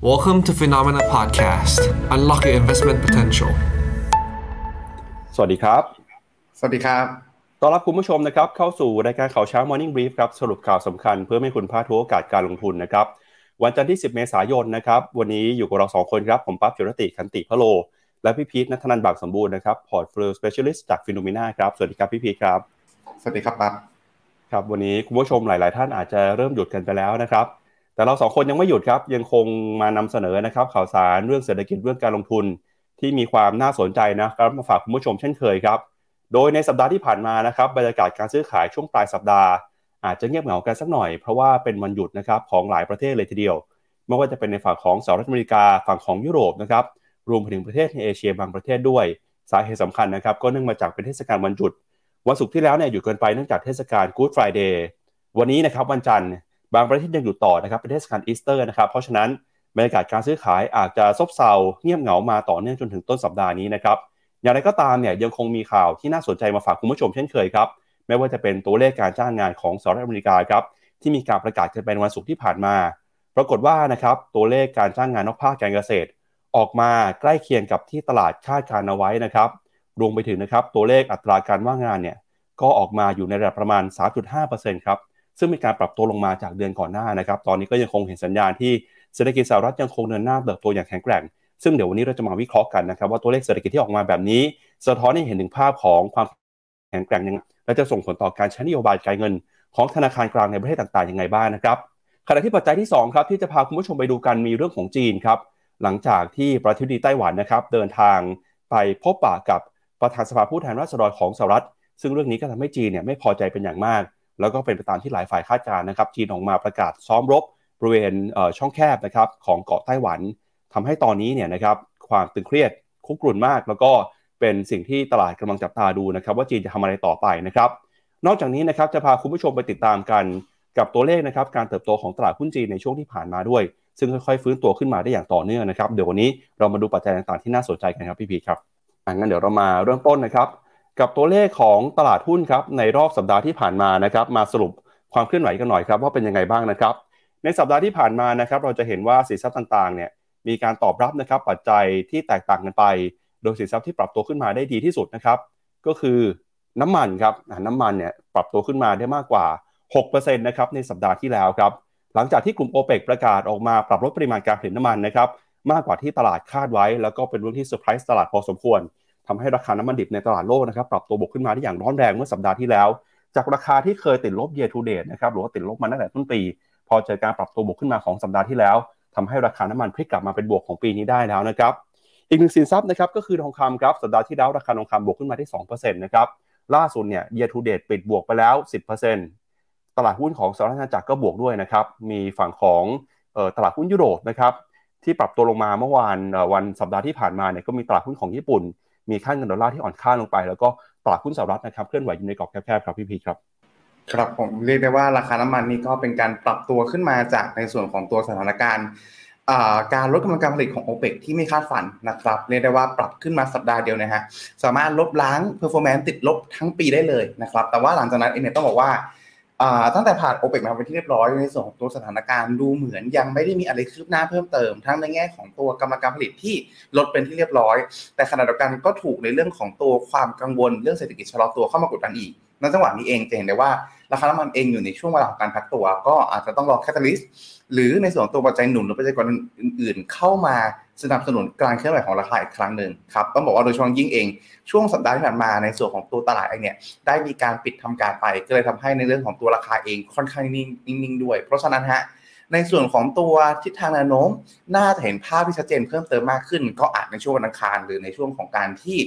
Welcome to FINNOMENA Podcast. Unlock your investment potential. สวัสดีครับ สวัสดีครับ ต้อนรับคุณผู้ชมนะครับเข้าสู่รายการข่าวเช้า Morning Brief ครับสรุปข่าวสำคัญเพื่อให้คุณพลาดทุกโอกาสการลงทุนนะครับ วันจันทร์ที่ 10 เมษายนนะครับ วันนี้อยู่กับเรา 2 คนครับ ผมปั๊บจุรติคันติพะโล และพี่พีทนัทนันท์บางสมบูรณ์นะครับ Portfolio Specialist จาก FINNOMENA ครับ สวัสดีครับพี่พีทครับ สวัสดีครับปั๊บ ครับวันนี้คุณผู้ชมหลาย ๆ ท่านอาจจะเริ่มหยุดกันไปแล้วนะครับ แต่เราสองคนยังไม่หยุดครับ ยังคงมานำเสนอนะครับ ข่าวสารเรื่องเศรษฐกิจเรื่องการลงทุนที่มีความน่าสนใจนะครับมาฝากคุณผู้ชมเช่นเคยครับ โดยในสัปดาห์ที่ผ่านมานะครับบรรยากาศการซื้อขายช่วงปลายสัปดาห์ อาจจะเงียบเหงากันสักหน่อย เพราะว่าเป็นวันหยุดนะครับของหลายประเทศเลยทีเดียว ไม่ว่าจะเป็นในฝั่งของสหรัฐอเมริกาฝั่งของยุโรปนะครับรวมไปถึงประเทศในเอเชียบางประเทศด้วย สาเหตุสำคัญนะครับก็เนื่องมาจากเป็นเทศกาลวันหยุดวันศุกร์ที่แล้วเนี่ยหยุดกันไปเนื่องจากเทศกาล Good Friday วันนี้นะครับวันจันทร์ บางประเทศยังหยุดต่อนะครับเป็นเทศกาลอีสเตอร์นะครับเพราะฉะนั้นบรรยากาศการซื้อขายอาจจะซบเซาเงียบเหงามาต่อเนื่องจนถึงต้นสัปดาห์นี้นะครับอย่างไรก็ตามเนี่ยยังคงมีข่าวที่น่าสนใจมาฝากคุณผู้ชมเช่นเคยครับไม่ว่าจะเป็นตัวเลขการจ้างงานของสหรัฐอเมริกาครับที่มีการประกาศกันไปในวันศุกร์ที่ผ่านมา ปรากฏว่านะครับตัวเลขการจ้างงานนอกภาคการเกษตร ออกมาใกล้เคียงกับที่ตลาดคาดการเอาไว้นะครับรวมไปถึงนะครับตัวเลขอัตราการว่างงานเนี่ยก็ออกมาอยู่ในระดับประมาณ 3.5%ครับ ซึ่งมีการปรับตัวลงมาจากเดือนก่อนหน้านะครับ ตอนนี้ก็ยังคงเห็นสัญญาณที่เศรษฐกิจสหรัฐยังคงเดินหน้าเติบโตอย่างแข็งแกร่ง ซึ่งเดี๋ยววันนี้เราจะมาวิเคราะห์กันนะครับว่าตัวเลขเศรษฐกิจที่ออกมาแบบนี้ สะท้อนให้เห็นถึงภาพของความแข็งแกร่งยังและจะส่งผลต่อการใช้นโยบายการเงิน ของธนาคารกลางในประเทศต่างๆยังไงบ้างนะครับขณะที่ปัจจัยที่2ครับที่จะพาคุณผู้ชมไปดูกันมีเรื่องของจีนครับหลังจากที่ประธานาธิบดีไต้หวันนะครับเดินทางไปพบปะกับประธานสภาผู้แทนราษฎรของสหรัฐ ซึ่งเรื่องนี้ก็ทำให้จีนเนี่ยไม่พอใจเป็นอย่างมาก แล้วก็เป็นไปตามที่หลายฝ่ายคาดการณ์นะครับจีนออกมาประกาศซ้อมรบบริเวณช่องแคบนะครับของเกาะไต้หวันทำให้ตอนนี้เนี่ยนะครับความตึงเครียดคุกรุ่นมาก แล้วก็เป็นสิ่งที่ตลาดกำลังจับตาดูนะครับ ว่าจีนจะทำอะไรต่อไปนะครับ นอกจากนี้นะครับจะพาคุณผู้ชมไปติดตามกันกับตัวเลขนะครับการเติบโตของตลาดหุ้นจีนในช่วงที่ผ่านมาด้วย ซึ่งค่อยๆฟื้นตัวขึ้นมาได้อย่างต่อเนื่องนะครับ เดี๋ยววันนี้เรามาดูปัจจัยต่างๆที่น่าสนใจกันครับพี่พีครับงั้นเดี๋ยวเรามาเริ่มต้นนะครับ กับตัวเลขของตลาดหุ้นครับในรอบสัปดาห์ที่ผ่านมานะครับมาสรุปความเคลื่อนไหวกันหน่อยครับว่าเป็นยังไงบ้างนะครับ ในสัปดาห์ที่ผ่านมานะครับเราจะเห็นว่าสินทรัพย์ต่างๆเนี่ยมีการตอบรับนะครับปัจจัยที่แตกต่างกันไป โดยสินทรัพย์ที่ปรับตัวขึ้นมาได้ดีที่สุดนะครับก็คือน้ำมันครับน้ำมันเนี่ยปรับตัวขึ้นมาได้มากกว่า 6%นะครับในสัปดาห์ที่แล้วครับหลังจากที่กลุ่มโอเปกประกาศออกมาปรับลดปริมาณการผลิตน้ำมันนะครับมากกว่าที่ตลาดคาดไว้ แล้วก็เป็นเรื่องที่เซอร์ไพรส์ตลาดพอสมควร ทำให้ราคาน้ำมันดิบในตลาดโลกนะครับปรับตัวบวกขึ้นมาได้อย่างร้อนแรงเมื่อสัปดาห์ที่แล้ว จากราคาที่เคยติดลบ year to date นะครับหรือว่าติดลบมาตั้งแต่ต้นปี พอเจอการปรับตัวบวกขึ้นมาของสัปดาห์ที่แล้วทำให้ราคาน้ำมันพลิกกลับมาเป็นบวกของปีนี้ได้แล้วนะครับอีกหนึ่งสินทรัพย์นะครับก็คือทองคำครับสัปดาห์ที่แล้วราคาทองคำบวกขึ้นมาที่2%นะครับล่าสุดเนี่ย year to date ปิดบวกไปแล้ว 10%ตลาดหุ้นของสหรัฐอาณาจักรก็บวกด้วยนะครับมีฝั่งของตลาดหุ้นยุโรปนะครับที่ปรับตัวลงมาเมื่อวานวันสัปดาห์ที่ผ่านมาเนี่ยก็มีตลาดหุ้นของญี่ปุ่น มีค่าเงินดอลลาร์ที่อ่อนค่าลงไป แล้วก็ตลาดหุ้นสหรัฐนะครับเคลื่อนไหวอยู่ในกรอบแคบๆครับพี่พีครับครับผมเรียกได้ว่าราคาน้ำมันนี่ก็เป็นการปรับตัวขึ้นมาจากในส่วนของตัวสถานการณ์การลดกำลังการผลิตของโอเปกที่ไม่คาดฝันนะครับเรียกได้ว่าปรับขึ้นมาสัปดาห์เดียวนะฮะสามารถลบล้าง performance ติดลบทั้งปีได้เลยนะครับแต่ว่าหลังจากนั้นเองเนี่ยต้องบอกว่า ตั้งแต่ผ่าน OPEC มาเป็นที่เรียบร้อยในส่วนของตัวสถานการณ์ดูเหมือนยังไม่ได้มีอะไรคืบหน้าเพิ่มเติม ทั้งในแง่ของตัวกำลังการผลิตที่ลดเป็นที่เรียบร้อย แต่ขณะเดียวกันก็ถูกในเรื่องของตัวความกังวลเรื่องเศรษฐกิจชะลอตัวเข้ามากดดันอีกในจังหวะนี้เองจะเห็นได้ว่าราคาน้ำมันเองอยู่ในช่วงเวลาของการพักตัว ก็อาจจะต้องรอ catalyst หรือในส่วนตัวปัจจัยหนุนหรือปัจจัยกดดันอื่นๆเข้ามา สนับสนุนการเคลื่อนไหวของราคาอีกครั้งหนึ่งครับต้องบอกว่าโดยเฉพาะยิ่งเอง ช่วงสัปดาห์ที่ผ่านมาในส่วนของตัวตลาดเองเนี่ยได้มีการปิดทำการไปก็เลยทำให้ในเรื่องของตัวราคาเองค่อนข้างนิ่งๆด้วย เพราะฉะนั้นฮะในส่วนของตัวทิศทางแนวโน้ม น่าจะเห็นภาพที่ชัดเจนเพิ่มเติมมากขึ้น ก็อาจในช่วงวันอังคาร หรือในช่วงของการที่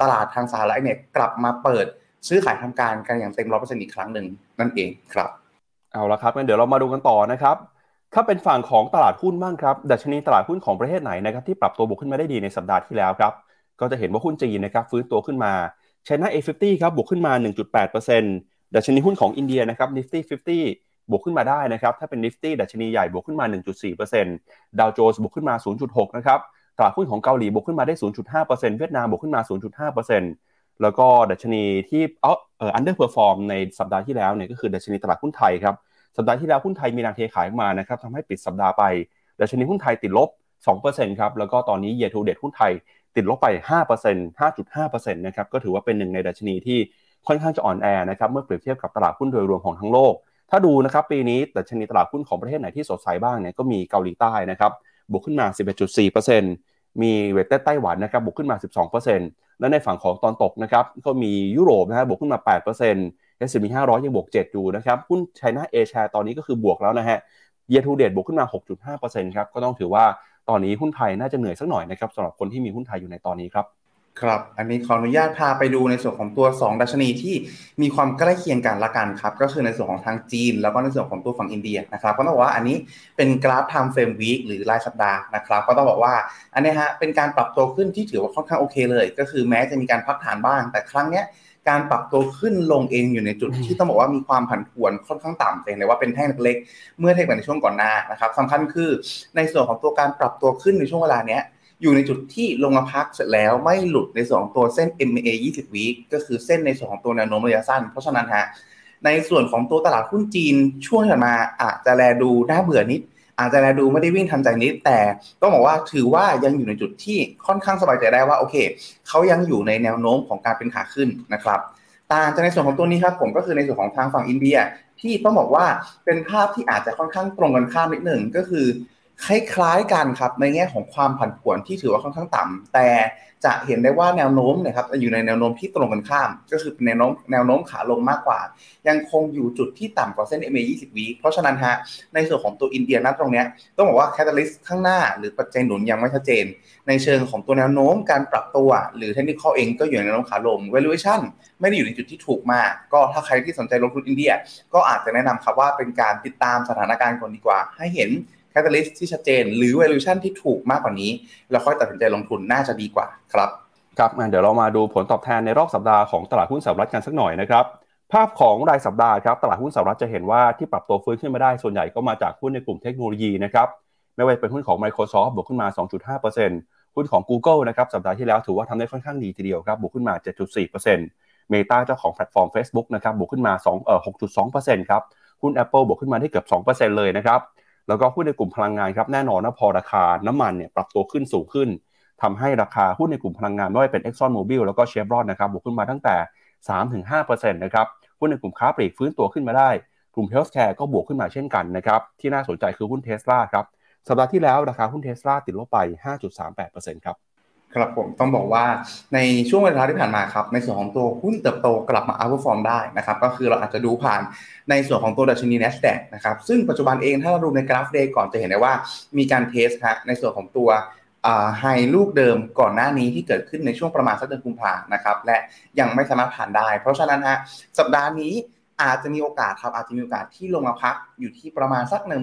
ตลาดทางสหรัฐเนี่ยกลับมาเปิดซื้อขายทำการกันอย่างเต็มร้อยเปอร์เซ็นต์อีกครั้งหนึ่งนั่นเองครับ เอาละครับงั้นเดี๋ยวเรามาดูกันต่อนะครับ ถ้าเป็นฝั่งของตลาดหุ้นบ้างครับดัชนีตลาดหุ้นของประเทศไหนนะครับที่ปรับตัวบวกขึ้นมาได้ดีในสัปดาห์ที่แล้วครับก็จะเห็นว่าหุ้นจีนนะครับฟื้นตัวขึ้นมา China A50 ครับบวกขึ้นมา 1.8%ดัชนีหุ้นของอินเดียนะครับ Nifty 50 บวกขึ้นมาได้นะครับถ้าเป็น Nifty ดัชนีใหญ่บวกขึ้นมา 1.4%ดาวโจนส์บวกขึ้นมา 0.6 นะครับตลาดหุ้นของเกาหลีบวกขึ้นมาได้ 0.5%เวียดนามบวกขึ้นมา 0.5%แล้วก็ดัชนีที่เอ่อ underperform ในสัปดาห์ที่แล้วเนี่ยก็คือดัชนีตลาดหุ้นไทยครับ สัปดาห์ที่แล้วหุ้นไทยมีแรงเทขายมานะครับทำให้ปิดสัปดาห์ไปดัชนีหุ้นไทยติดลบ 2%ครับ แล้วก็ตอนนี้ year to date หุ้นไทยติดลบไป 5% 5.5%นะครับ ก็ถือว่าเป็นหนึ่งในดัชนีที่ค่อนข้างจะอ่อนแอนะครับ เมื่อเปรียบเทียบกับตลาดหุ้นโดยรวมของทั้งโลก ถ้าดูนะครับปีนี้ดัชนีตลาดหุ้นของประเทศไหนที่สดใสบ้างเนี่ย ก็มีเกาหลีใต้นะครับ บวกขึ้นมา 11.4%มีเวทเต้ไต้หวันนะครับ บวกขึ้นมา 12%และในฝั่งของตอนตกนะครับ ก็มียุโรปนะฮะบวกขึ้นมา 8% S&P 500 ยังบวก 7 อยู่นะครับหุ้นไชน่าเอชาตอนนี้ก็คือบวกแล้วนะฮะ year to date บวกขึ้นมา 6.5%ครับก็ต้องถือว่าตอนนี้หุ้นไทยน่าจะเหนื่อยสักหน่อยนะครับสำหรับคนที่มีหุ้นไทยอยู่ในตอนนี้ครับครับ อันนี้ขออนุญาตพาไปดูในส่วนของตัว 2 ดัชนีที่มีความใกล้เคียงกันละกันครับ ก็คือในส่วนของทางจีน แล้วก็ในส่วนของตัวฝั่งอินเดียนะครับ ก็ต้องบอกว่าอันนี้เป็นกราฟ time frame week หรือรายสัปดาห์นะครับ ก็ต้องบอกว่าอันนี้ฮะเป็นการปรับตัวขึ้นที่ถือว่าค่อนข้างโอเคเลย ก็คือแม้จะมีการพักฐานบ้าง แต่ครั้งเนี้ย การปรับตัวขึ้นลงเองอยู่ในจุดที่ต้องบอกว่ามีความผันผวนค่อนข้างต่ำเองเลยว่าเป็นแท่งเล็กๆเมื่อเทียบกับในช่วงก่อนหน้านะครับสำคัญคือในส่วนของตัวการปรับตัวขึ้นในช่วงเวลาเนี้ยอยู่ในจุดที่ลงมาพักเสร็จแล้วไม่หลุดในส่วนของตัวเส้น MA 20 week ก็คือเส้นในส่วนของตัวแนวโน้มระยะสั้น เพราะฉะนั้นฮะในส่วนของตัวตลาดหุ้นจีนช่วงที่ผ่านมาอาจจะแลดูน่าเบื่อนิด อาจจะดูไม่ได้วิ่งทันใจนิดแต่ต้องบอกว่าถือว่ายังอยู่ในจุดที่ค่อนข้างสบายใจได้ว่าโอเคเขายังอยู่ในแนวโน้มของการเป็นขาขึ้นนะครับต่างจากในส่วนของตัวนี้ครับผมก็คือในส่วนของทางฝั่งอินเดีย ที่ต้องบอกว่าเป็นภาพที่อาจจะค่อนข้างตรงกันข้ามนิดหนึ่งก็คือคล้ายๆกันครับในแง่ของความผันผวนที่ถือว่าค่อนข้างต่ำแต่ จะเห็นได้ว่าแนวโน้มนะครับอยู่ในแนวโน้มที่ตรงกันข้าม ก็คือแนวโน้มแนวโน้มขาลงมากกว่า ยังคงอยู่จุดที่ต่ำกว่าเส้น MA 20 วีเพราะฉะนั้นฮะในส่วนของตัวอินเดียนัดตรงนี้ต้องบอกว่า catalyst ข้างหน้า หรือปัจจัยหนุนยังไม่ชัดเจน ในเชิงของตัวแนวโน้มการปรับตัว หรือ technical เองก็อยู่ในแนวโน้มขาลง valuation ไม่ได้อยู่ในจุดที่ถูกมาก ก็ถ้าใครที่สนใจลงทุนอินเดีย ก็อาจจะแนะนำครับว่าเป็นการติดตามสถานการณ์ก่อนดีกว่า ให้เห็น catalyst ที่ชัดเจน หรือ valuation ที่ถูกมากกว่านี้แล้วค่อยตัดสินใจลงทุนน่าจะดีกว่าครับครับเดี๋ยวเรามาดูผลตอบแทนในรอบสัปดาห์ของตลาดหุ้นสหรัฐกันสักหน่อยนะครับภาพของรายสัปดาห์ครับตลาดหุ้นสหรัฐจะเห็นว่าที่ปรับตัวฟื้นขึ้นมาได้ส่วนใหญ่ก็มาจากหุ้นในกลุ่มเทคโนโลยีนะครับไม่ว่าเป็นหุ้นของ Microsoft บวกขึ้นมา 2.5%หุ้นของ Google นะครับสัปดาห์ที่แล้วถือว่าทำได้ค่อนข้างดีทีเดียวครับบวกขึ้นมา 7.4% Meta เจ้าของแพลตฟอร์ม Facebook นะครับบวกขึ้นมา2เอ่อ6.2%ครับหุ้น Apple บวกขึ้นมาได้เกือบ 2%เลยนะครับ แล้วก็หุ้นในกลุ่มพลังงานครับแน่นอนนะพอราคาน้ำมันเนี่ยปรับตัวขึ้นสูงขึ้นทำให้ราคาหุ้นในกลุ่มพลังงานไม่ว่าเป็น Exxon Mobil แล้วก็ Chevron นะครับบวกขึ้นมาตั้งแต่ 3-5%นะครับหุ้นในกลุ่มค้าปลีกฟื้นตัวขึ้นมาได้ กลุ่ม healthcare ก็บวกขึ้นมาเช่นกันนะครับที่น่าสนใจคือหุ้นเทสลาครับสัปดาห์ที่แล้วราคาหุ้นเทสลาติดลบไป 5.38%ครับ ครับผมต้องบอกว่าในช่วงเวลาที่ผ่านมาครับ ในส่วนของตัวหุ้นเติบโตกลับมา outperform ได้นะครับก็คือเราอาจจะดูผ่านในส่วนของตัวดัชนี NASDAQ นะครับซึ่งปัจจุบันเองถ้าเราดูในกราฟ day ก่อนจะเห็นได้ว่ามีการ test ฮะในส่วนของตัว high ลูกเดิมก่อนหน้านี้ที่เกิดขึ้นในช่วงประมาณสักเดือนกุมภานะครับและยังไม่สามารถผ่านได้ เพราะฉะนั้นฮะสัปดาห์นี้ อาจจะมีโอกาสครับอาจจะมีโอกาสที่ลงมาพักอยู่ที่ประมาณสัก 1 1 7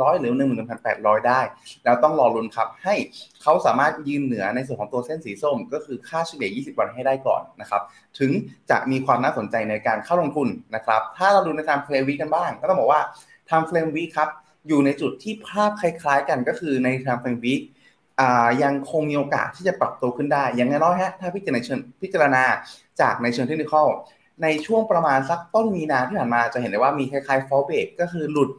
0 0 หรือ 11,800 ได้ แล้วต้องรอลุ้นครับให้เขาสามารถยืนเหนือในส่วนของตัวเส้นสีส้ม ก็คือค่าเฉลี่ย 20 วันให้ได้ก่อนนะครับถึงจะมีความน่าสนใจในการเข้าลงทุนนะครับถ้าเราดูในทางเฟรมวีกันบ้าง ก็ต้องบอกว่าทางเฟรมวีครับอยู่ในจุดที่ภาพคล้ายๆ กันก็คือในทางเฟรมวียังคงมีโอกาสที่จะปรับตัวขึ้นได้อย่างน้อยฮะถ้าพิจารณาเชิงพิจารณาจากในเชิงเทคนิค ในช่วงประมาณสักต้นมีนาที่ผ่านมาจะเห็นได้ว่ามีคล้ายๆ fall break ก็คือหลุด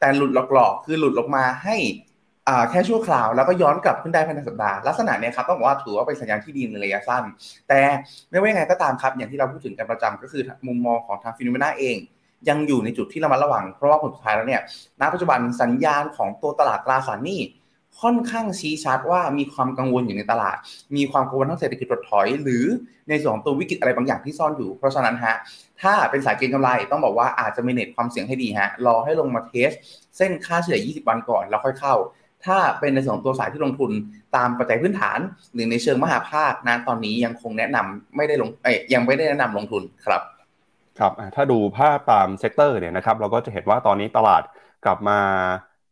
แต่หลุดหลอกๆ คือหลุดลงมาให้แค่ชั่วคราวแล้วก็ย้อนกลับขึ้นได้ภายในสัปดาห์ลักษณะนี้ครับต้องบอกว่าถือว่าเป็นสัญญาณที่ดีในระยะสั้น แต่ไม่ว่ายังไงก็ตามครับ อย่างที่เราพูดถึงกันประจำก็คือมุมมองของทางฟิโนเมนาเอง ยังอยู่ในจุดที่ระมัดระวัง เพราะว่าผลสุดท้ายแล้วเนี่ยณปัจจุบันสัญญาณของตัวตลาดตราสารหนี้ ค่อนข้างชี้ชัดว่ามีความกังวลอยู่ในตลาด มีความกังวลทั้งเศรษฐกิจถดถอย หรือในส่วนของตัววิกฤตอะไรบางอย่างที่ซ่อนอยู่ เพราะฉะนั้นฮะ ถ้าเป็นสายเก็งกำไรต้องบอกว่าอาจจะมีเน็ตความเสี่ยงให้ดีฮะ รอให้ลงมาเทส เส้นค่าเฉลี่ย 20 วันก่อนแล้วค่อยเข้า ถ้าเป็นในส่วนตัวสายที่ลงทุนตามปัจจัยพื้นฐาน หรือในเชิงมหาภาคนะตอนนี้ยังคงแนะนำไม่ได้ลงเอ้ยยังไม่ได้แนะนำลงทุนครับครับถ้าดูภาพตาม sector เนี่ยนะครับเราก็จะเห็นว่าตอนนี้ตลาดกลับมา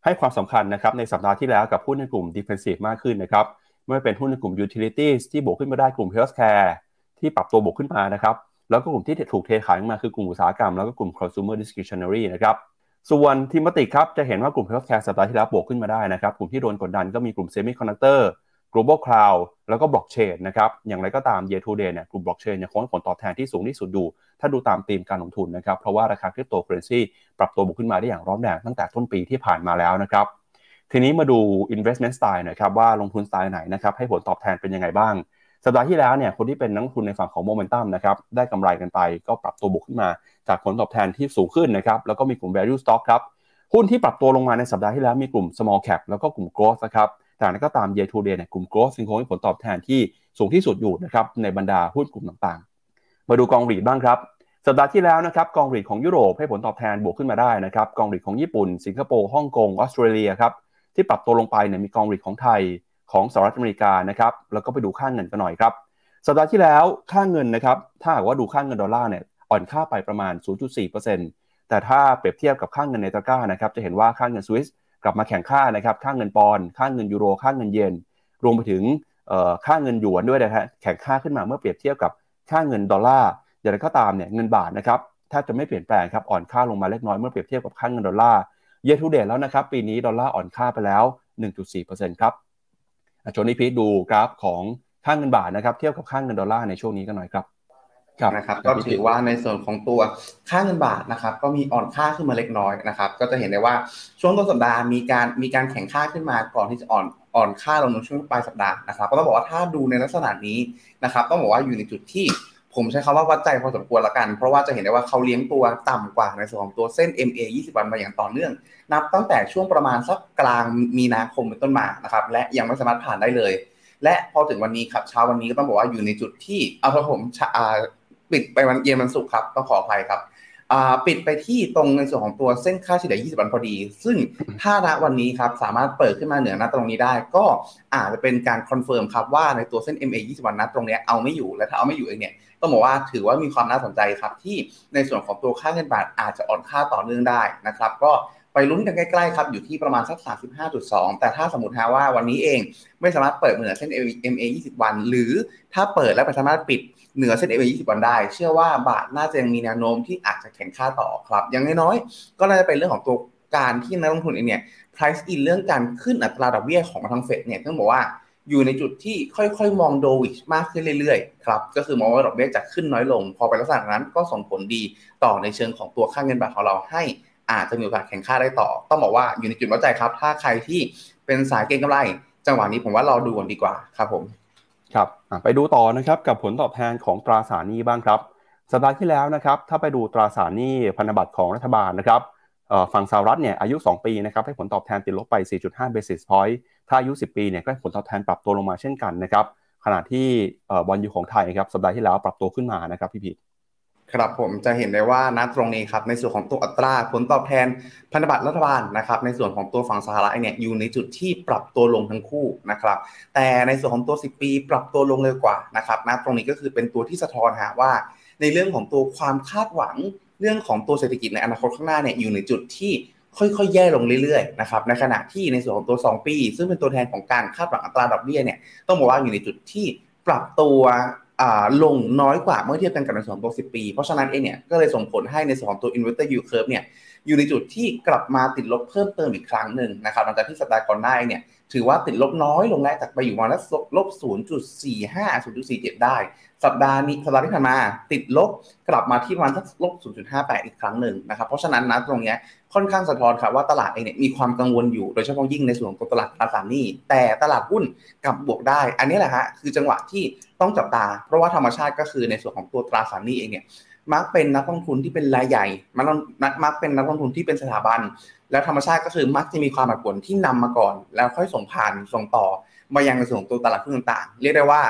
ให้ความสำคัญนะครับในสัปดาห์ที่แล้วกับหุ้นในกลุ่ม defensive มากขึ้นนะครับไม่ว่าเป็นหุ้นในกลุ่ม utilities ที่บวกขึ้นมาได้กลุ่ม healthcare ที่ปรับตัวบวกขึ้นมานะครับแล้วก็กลุ่มที่ถูกเทขายมาคือกลุ่มอุตสาหกรรมแล้วก็กลุ่ม consumer discretionary นะครับส่วน thematic ครับจะเห็นว่ากลุ่ม healthcare สัปดาห์ที่แล้วบวกขึ้นมาได้นะครับกลุ่มที่โดนกดดันก็มีกลุ่ม semiconductor global cloud แล้วก็ blockchain นะครับ อย่างไรก็ตาม year to date เนี่ยกลุ่ม blockchain ยังคงผลตอบแทนที่สูงที่สุดดูถ้าดูตามธีมการลงทุนนะครับ เพราะว่าราคาคริปโตเคอเรนซีปรับตัวบวกขึ้นมาได้อย่างร้อนแรงตั้งแต่ต้นปีที่ผ่านมาแล้วนะครับ ทีนี้มาดู investment style หน่อยครับว่าลงทุนสไตล์ไหนนะครับให้ผลตอบแทนเป็นยังไงบ้าง สัปดาห์ที่แล้วเนี่ยคนที่เป็นนักทุนในฝั่งของโมเมนตัมนะครับได้กำไรกันไปก็ปรับตัวบวกขึ้นมา จากผลตอบแทนที่สูงขึ้นนะครับแล้วก็มีกลุ่ม value stock ครับหุ้นที่ปรับตัวลงมาในสัปดาห์ที่แล้วมีกลุ่ม small cap แล้วก็กลุ่ม growth นะครับ แต่นั้นก็ตาม year to date เนี่ยกลุ่ม growth ยังคงให้ผลตอบแทนที่สูงที่สุดอยู่นะครับในบรรดาหุ้นกลุ่มต่างๆ มาดูกองรีดบ้างครับ สัปดาห์ที่แล้วนะครับกองรีดของยุโรปให้ผลตอบแทนบวกขึ้นมาได้นะครับกองรีดของญี่ปุ่น สิงคโปร์ฮ่องกงออสเตรเลียครับที่ปรับตัวลงไปเนี่ยมีกองรีดของไทยของสหรัฐอเมริกานะครับแล้วก็ไปดูค่าเงินกันหน่อยครับสัปดาห์ที่แล้วค่าเงินนะครับถ้าหากว่าดูค่าเงินดอลลาร์เนี่ยอ่อนค่าไปประมาณ 0.4%แต่ถ้าเปรียบเทียบกับค่าเงินในตะกร้านะครับจะเห็นว่าค่าเงินสวิส กลับมาแข่งค่านะครับค่าเงินปอนด์ค่าเงินยูโรค่าเงินเยนรวมไปถึงค่าเงินหยวนด้วยนะฮะแข็งค่าขึ้นมาเมื่อเปรียบเทียบกับค่าเงินดอลลาร์อย่างไรก็ตามเนี่ยเงินบาทนะครับแทบจะไม่เปลี่ยนแปลงครับอ่อนค่าลงมาเล็กน้อยเมื่อเปรียบเทียบกับค่าเงินดอลลาร์ year to date แล้วนะครับปีนี้ดอลลาร์อ่อนค่าไปแล้ว 1.4%ครับชวนพี่พีดูกราฟของค่าเงินบาทนะครับเทียบกับค่าเงินดอลลาร์ในช่วงนี้กันหน่อยครับ นะครับก็ถือว่าในส่วนของตัวค่าเงินบาทนะครับก็มีอ่อนค่าขึ้นมาเล็กน้อยนะครับก็จะเห็นได้ว่าช่วงต้นสัปดาห์มีการมีการแข่งค่าขึ้นมาก่อนที่จะอ่อนอ่อนค่าลงในช่วงปลายสัปดาห์นะครับก็ต้องบอกว่าถ้าดูในลักษณะนี้นะครับต้องบอกว่าอยู่ในจุดที่ผมใช้คำว่าวัดใจพอสมควรละกัน เพราะว่าจะเห็นได้ว่าเขาเลี้ยงตัวต่ำกว่าในส่วนของตัวเส้น MA 20 วันมาอย่างต่อเนื่อง นับตั้งแต่ช่วงประมาณสักกลางมีนาคมเป็นต้นมานะครับและยังไม่สามารถผ่านได้เลย และพอถึงวันนี้ครับเช้าวันนี้ก็ต้องบอกว่าอยู่ในจุดที่เอาถ้าผม ปิดไปวันเย็นวันศุกร์ครับต้องขออภัยครับปิดไปที่ตรงในส่วนของตัวเส้นค่าเฉลี่ย 20 วันพอดี ซึ่งถ้าณวันนี้ครับสามารถเปิดขึ้นมาเหนือณตรงนี้ได้ ก็อาจจะเป็นการ confirm ครับว่าในตัวเส้น MA 20 วันนัดตรงนี้เอาไม่อยู่และถ้าเอาไม่อยู่เองเนี่ยต้องบอกว่าถือว่ามีความน่าสนใจครับ ที่ในส่วนของตัวค่าเงินบาทอาจจะอ่อนค่าต่อเนื่องได้นะครับก็ไปลุ้นกันใกล้ๆครับอยู่ที่ประมาณสัก 35.2 แต่ถ้าสมมติฮะว่าวันนี้เองไม่สามารถเปิดเหนือเส้น MA 20 วัน หรือถ้าเปิดแล้วไม่สามารถปิด เหนือเส้น MA 20 วันได้ เชื่อว่าบาทน่าจะยังมีแนวโน้มที่อาจจะแข็งค่าต่อครับ อย่างน้อยๆ ก็น่าจะเป็นเรื่องของตัวการที่นักลงทุนเองเนี่ย price in เรื่องการขึ้นอัตราดอกเบี้ยของทางเฟดเนี่ยต้องบอกว่าอยู่ในจุดที่ค่อยๆ มองโดวิชมากขึ้นเรื่อยๆ ครับ ก็คือมองว่าดอกเบี้ยจะขึ้นน้อยลง พอไปลักษณะนั้นก็ส่งผลดีต่อในเชิงของตัวค่าเงินบาทของเราให้อาจจะมีโอกาสแข่งค่าได้ต่อ ต้องบอกว่าอยู่ในจุดวัดใจครับ ถ้าใครที่เป็นสายเก็งกำไร จังหวะนี้ผมว่าเราดูก่อนดีกว่าครับผม ครับไปดูต่อนะครับกับผลตอบแทนของตราสารหนี้บ้างครับสัปดาห์ที่แล้วนะครับถ้าไปดูตราสารหนี้พันธบัตรของรัฐบาลนะครับฝั่งสหรัฐเนี่ยอายุ 2 ปีนะครับให้ผลตอบแทนติดลบไป 4.5 basis point ถ้าอายุ 10 ปีเนี่ยก็ให้ผลตอบแทนปรับตัวลงมาเช่นกันนะครับขณะที่บอลยูของไทยครับสัปดาห์ที่แล้วปรับตัวขึ้นมานะครับพี่พี ครับผมจะเห็นได้ว่าณตรงนี้ครับในส่วนของตัวอัตราผลตอบแทนพันธบัตรรัฐบาลนะครับในส่วนของตัวฝั่งสหรัฐเนี่ยอยู่ในจุดที่ปรับตัวลงทั้งคู่นะครับแต่ในส่วนของตัว 10 ปีปรับตัวลงเร็วกว่านะครับณตรงนี้ก็คือเป็นตัวที่สะท้อนหาว่า ในเรื่องของตัวความคาดหวังเรื่องของตัวเศรษฐกิจในอนาคตข้างหน้าเนี่ยอยู่ในจุดที่ค่อยๆ แย่ลงเรื่อยๆ นะครับ ในขณะที่ในส่วนของตัว 2 ปี ซึ่งเป็นตัวแทนของการคาดหวังอัตราดอกเบี้ยเนี่ย ต้องบอกว่าอยู่ในจุดที่ปรับตัว ลงน้อยกว่าเมื่อเทียบกันกับในส่วนของตัว10 ปี เพราะฉะนั้นเองเนี่ยก็เลยส่งผลให้ในส่วนของตัว inverter yield curve เนี่ย อยู่ในจุดที่กลับมาติดลบเพิ่มเติมอีกครั้งหนึ่งนะครับหลังจากที่สัปดาห์ก่อนหน้าเนี่ยถือว่าติดลบน้อยลงแล้วจากไปอยู่มาแล้วลบ 0.45 0.47 ได้ สัปดาห์นี้สัปดาห์ที่ผ่านมา ติดลบกลับมาที่ประมาณสักลบ 0.58 อีกครั้งหนึ่งนะครับ เพราะฉะนั้นนะตรงนี้ค่อนข้างสะท้อนครับว่าตลาดเองเนี่ยมีความกังวลอยู่โดยเฉพาะยิ่งในส่วนของตลาดตราสารหนี้ แต่ตลาดหุ้นกลับบวกได้ อันนี้แหละฮะคือจังหวะที่ต้องจับตา เพราะว่าธรรมชาติก็คือในส่วนของตัวตราสารหนี้เองเนี่ย มักเป็นนักลงทุนที่เป็นรายใหญ่มันมักเป็นนักลงทุนที่เป็นสถาบัน แล้วธรรมชาติก็คือมักจะมีความผันผวนที่นำมาก่อน แล้วค่อยส่งผ่านส่งต่อมายังในส่วนของตัวตลาดหุ้นต่างๆ เรียกได้ว่า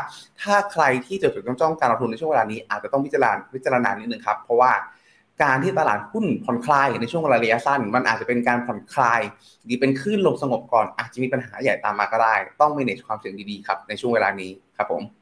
ถ้าใครที่จะถือจ้องการลงทุนในช่วงเวลานี้อาจจะต้องพิจารณาพิจารณานิดนึงครับ เพราะว่าการที่ตลาดหุ้นผ่อนคลายในช่วงระยะสั้น มันอาจจะเป็นการผ่อนคลายหรือเป็นคลื่นลงสงบก่อนอาจจะมีปัญหาใหญ่ตามมาก็ได้ ต้อง manage ความเสี่ยงดีๆครับในช่วงเวลานี้ครับผม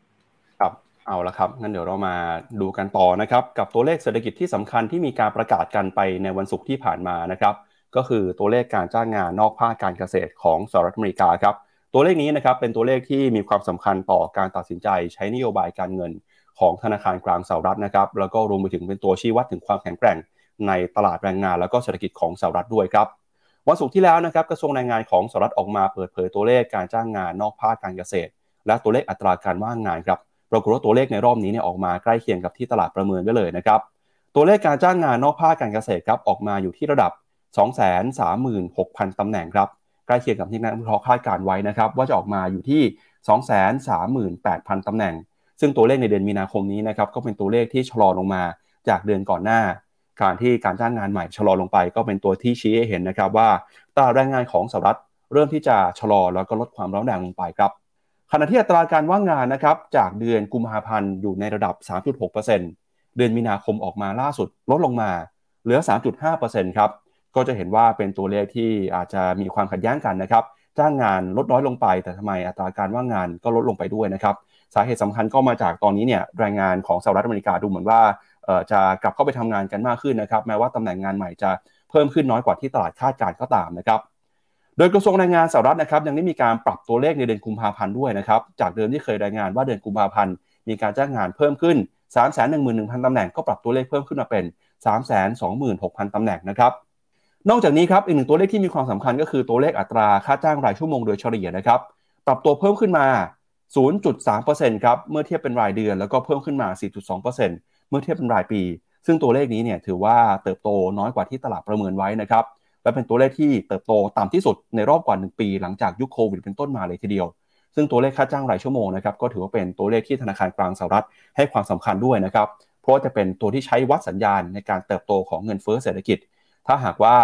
เอาละครับ งั้นเดี๋ยวเรามาดูกันต่อนะครับ กับตัวเลขเศรษฐกิจที่สำคัญที่มีการประกาศกันไปในวันศุกร์ที่ผ่านมานะครับ ก็คือตัวเลขการจ้างงานนอกภาคการเกษตรของสหรัฐอเมริกาครับ ตัวเลขนี้นะครับเป็นตัวเลขที่มีความสำคัญต่อการตัดสินใจใช้นโยบายการเงินของธนาคารกลางสหรัฐนะครับ แล้วก็รวมไปถึงเป็นตัวชี้วัดถึงความแข็งแกร่งในตลาดแรงงานแล้วก็เศรษฐกิจของสหรัฐด้วยครับ วันศุกร์ที่แล้วนะครับกระทรวงแรงงานของสหรัฐออกมาเปิดเผยตัวเลขการจ้างงานนอกภาคการเกษตร และตัวเลขอัตราการว่างงานครับ ปรากฏว่าตัวเลขในรอบนี้เนี่ยออกมาใกล้เคียงกับที่ตลาดประเมินไว้เลยนะครับตัวเลขการจ้างงานนอกภาคการเกษตรครับออกมาอยู่ที่ระดับ 236,000 ตำแหน่งครับใกล้เคียงกับที่นักวิเคราะห์คาดการไว้นะครับว่าจะออกมาอยู่ที่ 238,000 ตำแหน่ง ซึ่งตัวเลขในเดือนมีนาคมนี้นะครับก็เป็นตัวเลขที่ชะลอลงมาจากเดือนก่อนหน้า การที่การจ้างงานใหม่ชะลอลงไป ก็เป็นตัวที่ชี้ให้เห็นนะครับว่าตลาดแรงงานของสหรัฐเริ่มที่จะชะลอแล้วก็ลดความร้อนแรงลงไปครับ ขณะที่อัตราการว่างงานนะครับจากเดือนกุมภาพันธ์อยู่ในระดับ 3.6%เดือนมีนาคมออกมาล่าสุดลดลงมาเหลือ 3.5%ครับก็จะเห็นว่าเป็นตัวเลขที่อาจจะมีความขัดแย้งกันนะครับจ้างงานลดน้อยลงไป แต่ทำไมอัตราการว่างงานก็ลดลงไปด้วยนะครับสาเหตุสำคัญก็มาจากตอนนี้เนี่ยแรงงานของสหรัฐอเมริกาดูเหมือนว่าจะกลับเข้าไปทำงานกันมากขึ้นนะครับ แม้ว่าตำแหน่งงานใหม่จะเพิ่มขึ้นน้อยกว่าที่ตลาดคาดการก็ตามนะครับ โดยกระทรวงแรงงานสหรัฐนะครับยังได้มีการปรับตัวเลขในเดือนกุมภาพันธ์ด้วยนะครับจากเดิมที่เคยรายงานว่าเดือนกุมภาพันธ์มีการจ้างงานเพิ่มขึ้น 3 1 1 0 0 0 ตำแหน่งก็ปรับตัวเลขเพิ่มขึ้นมาเป็น 3 2 6 0 0 0 ตำแหน่งนะครับนอกจากนี้ครับอีกหนึ่งตัวเลขที่มีความสำคัญก็คือตัวเลขอัตราค่าจ้างรายชั่วโมงโดยเฉลี่ยนะครับปรับตัวเพิ่มขึ้นมา 0.3%ครับเมื่อเทียบเป็นรายเดือนแล้วก็เพิ่มขึ้นมา 4.2%เมื่อเทียบเป็นรายปี ซึ่งตัวเลขนี้เนี่ยถือว่าเติบโตน้อยกว่าที่ตลาดประเมินไว้นะครับ และเป็นตัวเลขที่เติบโตต่ำที่สุดในรอบกว่า 1 ปี หลังจากยุคโควิดเป็นต้นมาเลยทีเดียว ซึ่งตัวเลขค่าจ้างรายชั่วโมงนะครับก็ถือว่าเป็นตัวเลขที่ธนาคารกลางสหรัฐให้ความสำคัญด้วยนะครับเพราะจะเป็นตัวที่ใช้วัดสัญญาณในการเติบโตของเงินเฟ้อเศรษฐกิจ ถ้าหากว่า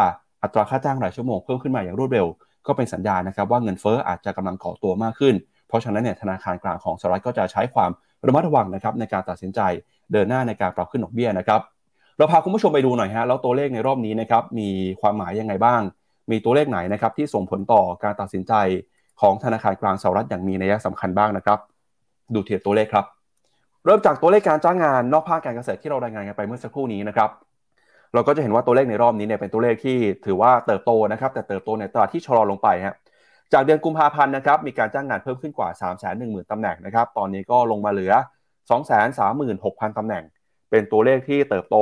อัตราค่าจ้างรายชั่วโมงเพิ่มขึ้นมาอย่างรวดเร็ว ก็เป็นสัญญาณนะครับว่าเงินเฟ้ออาจจะกำลังก่อตัวมากขึ้น เพราะฉะนั้นเนี่ยธนาคารกลางของสหรัฐก็จะใช้ความระมัดระวังนะครับในการตัดสินใจเดินหน้าในการปรับขึ้นดอกเบี้ยนะครับ เราพาคุณผู้ชมไปดูหน่อยฮะแล้วตัวเลขในรอบนี้นะครับมีความหมายยังไงบ้าง มีตัวเลขไหนนะครับที่ส่งผลต่อการตัดสินใจของธนาคารกลางสหรัฐอย่างมีนัยสำคัญบ้างนะครับ ดูเทียบตัวเลขครับ เริ่มจากตัวเลขการจ้างงานนอกภาคการเกษตรที่เรารายงานกันไปเมื่อสักครู่นี้นะครับเราก็จะเห็นว่าตัวเลขในรอบนี้เนี่ยเป็นตัวเลขที่ถือว่าเติบโตนะครับ แต่เติบโตในตลาดที่ชะลอลงไปฮะจากเดือนกุมภาพันธ์นะครับมีการจ้างงานเพิ่มขึ้นกว่า 3 1 0 0 0 0ตำแหน่งนะครับตอนนี้ก็ลงมาเหลือ 236,000ตำแหน่ง เป็นตัวเลขที่เติบโต